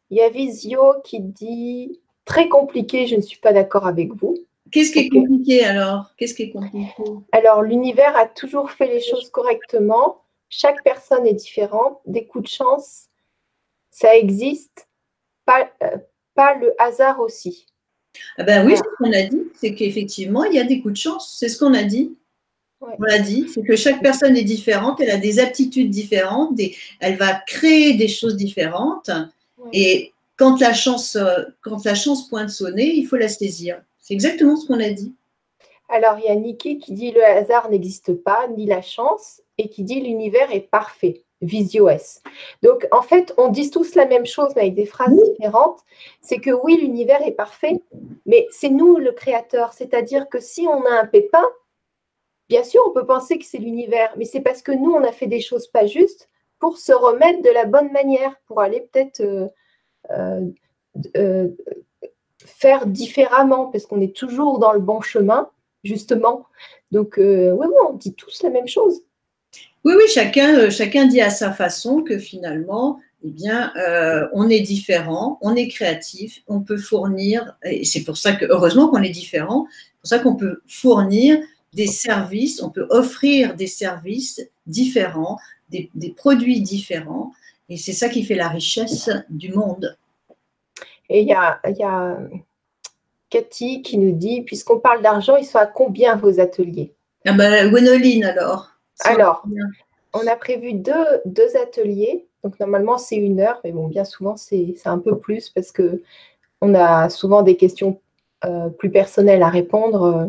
il y a Visio qui dit très compliqué, je ne suis pas d'accord avec vous. Qu'est-ce qui est compliqué alors? Qu'est-ce qui est compliqué? Alors, l'univers a toujours fait les choses correctement. Chaque personne est différente. Des coups de chance, ça existe. Pas, euh, pas le hasard aussi. Ah ben oui, ce qu'on a dit, c'est qu'effectivement, il y a des coups de chance. C'est ce qu'on a dit. On l'a dit, c'est que chaque personne est différente, elle a des aptitudes différentes, elle va créer des choses différentes. Et quand la, chance, euh, quand la chance pointe son nez, il faut la saisir. C'est exactement ce qu'on a dit. Alors, il y a Niki qui dit le hasard n'existe pas, ni la chance, et qui dit l'univers est parfait. Visio S. Donc, en fait, on dit tous la même chose, mais avec des phrases différentes. C'est que oui, l'univers est parfait, mais c'est nous le créateur. C'est-à-dire que si on a un pépin, Bien sûr, on peut penser que c'est l'univers, mais c'est parce que nous, on a fait des choses pas justes pour se remettre de la bonne manière, pour aller peut-être euh, euh, euh, faire différemment, parce qu'on est toujours dans le bon chemin, justement. Donc, oui, oui, on dit tous la même chose. Oui, oui, chacun, chacun dit à sa façon que finalement, eh bien, on est différent, on est créatif, on peut fournir, et c'est pour ça que, heureusement qu'on est différent, c'est pour ça qu'on peut fournir des services, on peut offrir des services différents, des, produits différents, et c'est ça qui fait la richesse du monde. Et il y a, y a Cathy qui nous dit, puisqu'on parle d'argent, ils sont à combien vos ateliers? Ah ben, alors. Alors, on a prévu deux, deux ateliers. Donc normalement c'est une heure, mais bon, bien souvent c'est un peu plus parce que on a souvent des questions euh, plus personnelles à répondre. Euh,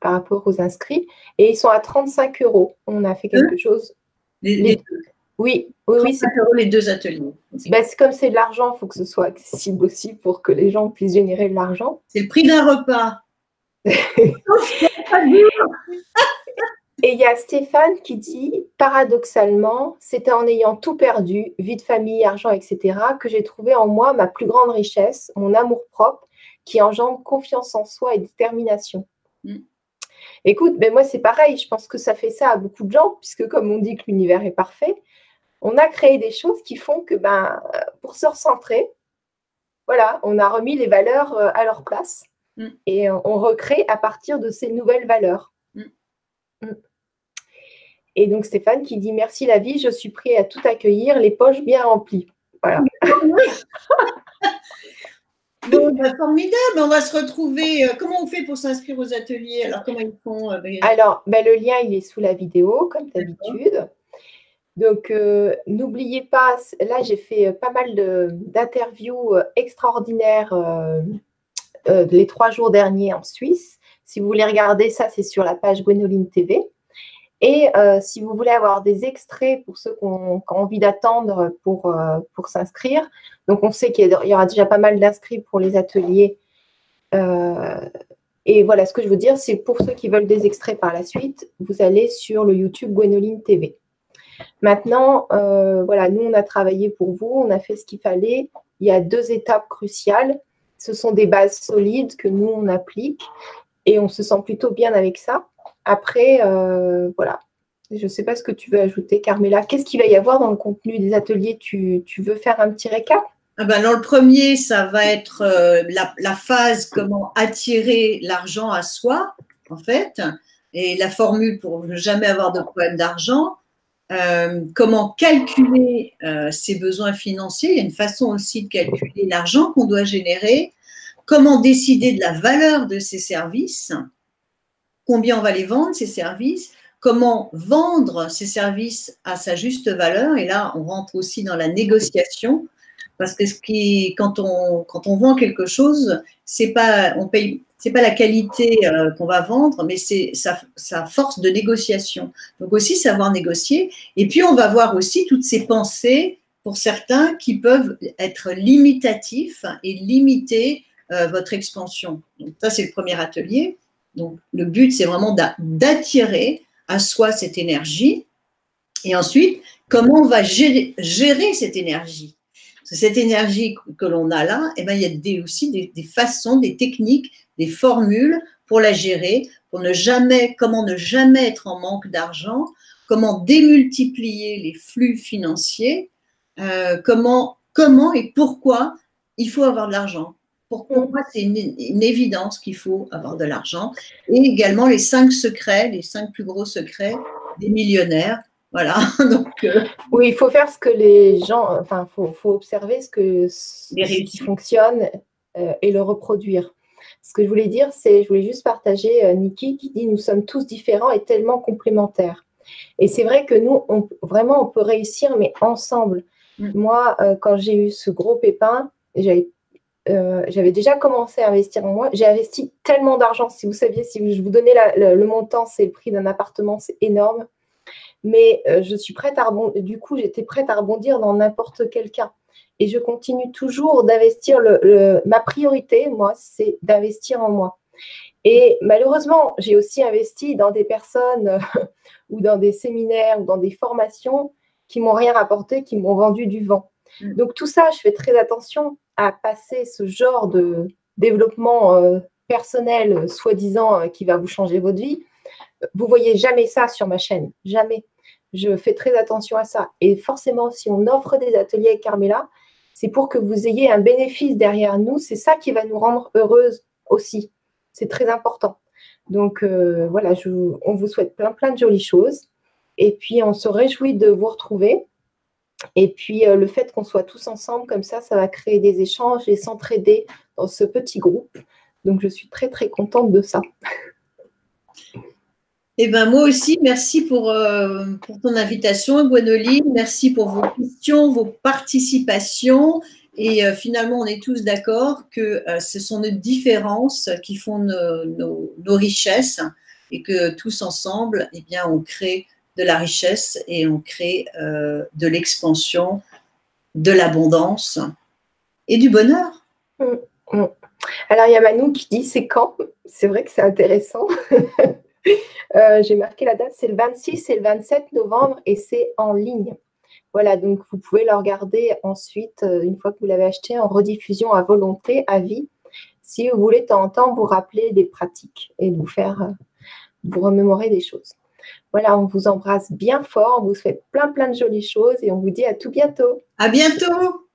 par rapport aux inscrits. Et ils sont à 35 euros. On a fait quelque chose. Les, Oui, oui, oui. C'est euros les deux ateliers. Ben, comme c'est de l'argent, il faut que ce soit accessible aussi pour que les gens puissent générer de l'argent. C'est le prix d'un repas. (laughs) Et il y a Stéphane qui dit, paradoxalement, c'était en ayant tout perdu, vie de famille, argent, etc., que j'ai trouvé en moi ma plus grande richesse, mon amour propre, qui engendre confiance en soi et détermination. Mm. Écoute, ben moi c'est pareil, je pense que ça fait ça à beaucoup de gens, puisque comme on dit que l'univers est parfait, on a créé des choses qui font que ben, pour se recentrer, voilà, on a remis les valeurs euh, à leur place mm. et on recrée à partir de ces nouvelles valeurs. Et donc Stéphane qui dit merci la vie, je suis prêt à tout accueillir, les poches bien remplies. Voilà. (laughs) Donc, bah, formidable. On va se retrouver. Euh, comment on fait pour s'inscrire aux ateliers? Alors, comment ils font euh, Alors, ben, le lien, il est sous la vidéo, comme d'habitude. Donc, euh, n'oubliez pas, là, j'ai fait pas mal d'interviews extraordinaires les trois jours derniers en Suisse. Si vous voulez regarder ça, c'est sur la page Gwenoline TV. Et euh, si vous voulez avoir des extraits pour ceux qui ont, envie d'attendre pour, euh, pour s'inscrire, donc on sait qu'il y, aura déjà pas mal d'inscrits pour les ateliers. Euh, et voilà, ce que je veux dire, c'est pour ceux qui veulent des extraits par la suite, vous allez sur le YouTube Gwenoline TV. Maintenant, voilà, nous, on a travaillé pour vous, on a fait ce qu'il fallait. Il y a deux étapes cruciales. Ce sont des bases solides que nous, on applique et on se sent plutôt bien avec ça. Après, euh, voilà. Je ne sais pas ce que tu veux ajouter, Carmela. Qu'est-ce qu'il va y avoir dans le contenu des ateliers? Tu, veux faire un petit récap? Ah ben, Dans le premier, ça va être euh, la, phase comment attirer l'argent à soi, en fait, et la formule pour ne jamais avoir de problème d'argent. Euh, comment calculer ses besoins financiers. Il y a une façon aussi de calculer l'argent qu'on doit générer. Comment décider de la valeur de ses services combien on va les vendre, ces services, comment vendre ces services à sa juste valeur. Et là, on rentre aussi dans la négociation, parce que quand, on, quand on vend quelque chose, c'est pas, pas la qualité euh, qu'on va vendre, mais c'est sa, sa, force de négociation. Donc aussi savoir négocier. Et puis on va voir aussi toutes ces pensées pour certains qui peuvent être limitatifs et limiter euh, votre expansion. Donc ça c'est le premier atelier. Donc, le but, c'est vraiment d'attirer à soi cette énergie. Et ensuite, comment on va gérer, cette énergie? Cette énergie que l'on a là, eh ben, il y a aussi des, façons, des techniques, des formules pour la gérer, pour ne jamais, comment ne jamais être en manque d'argent, comment démultiplier les flux financiers, euh, comment, comment et pourquoi il faut avoir de l'argent. Pour, moi, c'est une, évidence qu'il faut avoir de l'argent. Et également les cinq secrets, les cinq plus gros secrets des millionnaires. Voilà. (laughs) Donc, euh, oui, il faut faire ce que les gens, enfin, il faut, observer ce, que, qui fonctionne euh, et le reproduire. Ce que je voulais dire, c'est, je voulais juste partager euh, Niki qui dit nous sommes tous différents et tellement complémentaires. Et c'est vrai que nous, on, vraiment, on peut réussir, mais ensemble. Mm. Moi, quand j'ai eu ce gros pépin, j'avais euh, j'avais déjà commencé à investir en moi. J'ai investi tellement d'argent. Si vous saviez, si je vous donnais le, montant, c'est le prix d'un appartement, c'est énorme. Mais euh, je suis prête à rebondir. Du coup, j'étais prête à rebondir dans n'importe quel cas. Et je continue toujours d'investir. Le, ma priorité, moi, c'est d'investir en moi. Et malheureusement, j'ai aussi investi dans des personnes (laughs) ou dans des séminaires ou dans des formations qui m'ont rien rapporté, qui m'ont vendu du vent. Mm. Donc tout ça, je fais très attention à passer ce genre de développement euh, personnel, euh, soi-disant, euh, qui va vous changer votre vie. Vous voyez jamais ça sur ma chaîne, jamais. Je fais très attention à ça. Et forcément, si on offre des ateliers avec Carmela, c'est pour que vous ayez un bénéfice derrière nous. C'est ça qui va nous rendre heureuses aussi. C'est très important. Donc voilà, on vous souhaite plein plein de jolies choses. Et puis on se réjouit de vous retrouver. Et puis, euh, le fait qu'on soit tous ensemble comme ça, ça va créer des échanges et s'entraider dans ce petit groupe. Donc, je suis très, très contente de ça. Eh ben, moi aussi, merci pour, euh, ton invitation, Gwenoline. Merci pour vos questions, vos participations. Et euh, finalement, on est tous d'accord que ce sont nos différences qui font nos, nos, richesses et que tous ensemble, eh bien, on crée de la richesse et on crée euh, de l'expansion, de l'abondance et du bonheur. Mm, mm. Alors, il y a Manou qui dit c'est quand? C'est vrai que c'est intéressant. (laughs) Euh, j'ai marqué la date, c'est le 26 et le 27 novembre et c'est en ligne. Voilà, donc vous pouvez le regarder ensuite, euh, une fois que vous l'avez acheté, en rediffusion à volonté, à vie, si vous voulez de temps en temps vous rappeler des pratiques et vous faire, vous remémorer des choses. Voilà, on vous embrasse bien fort, on vous souhaite plein plein de jolies choses et on vous dit à tout bientôt. À bientôt.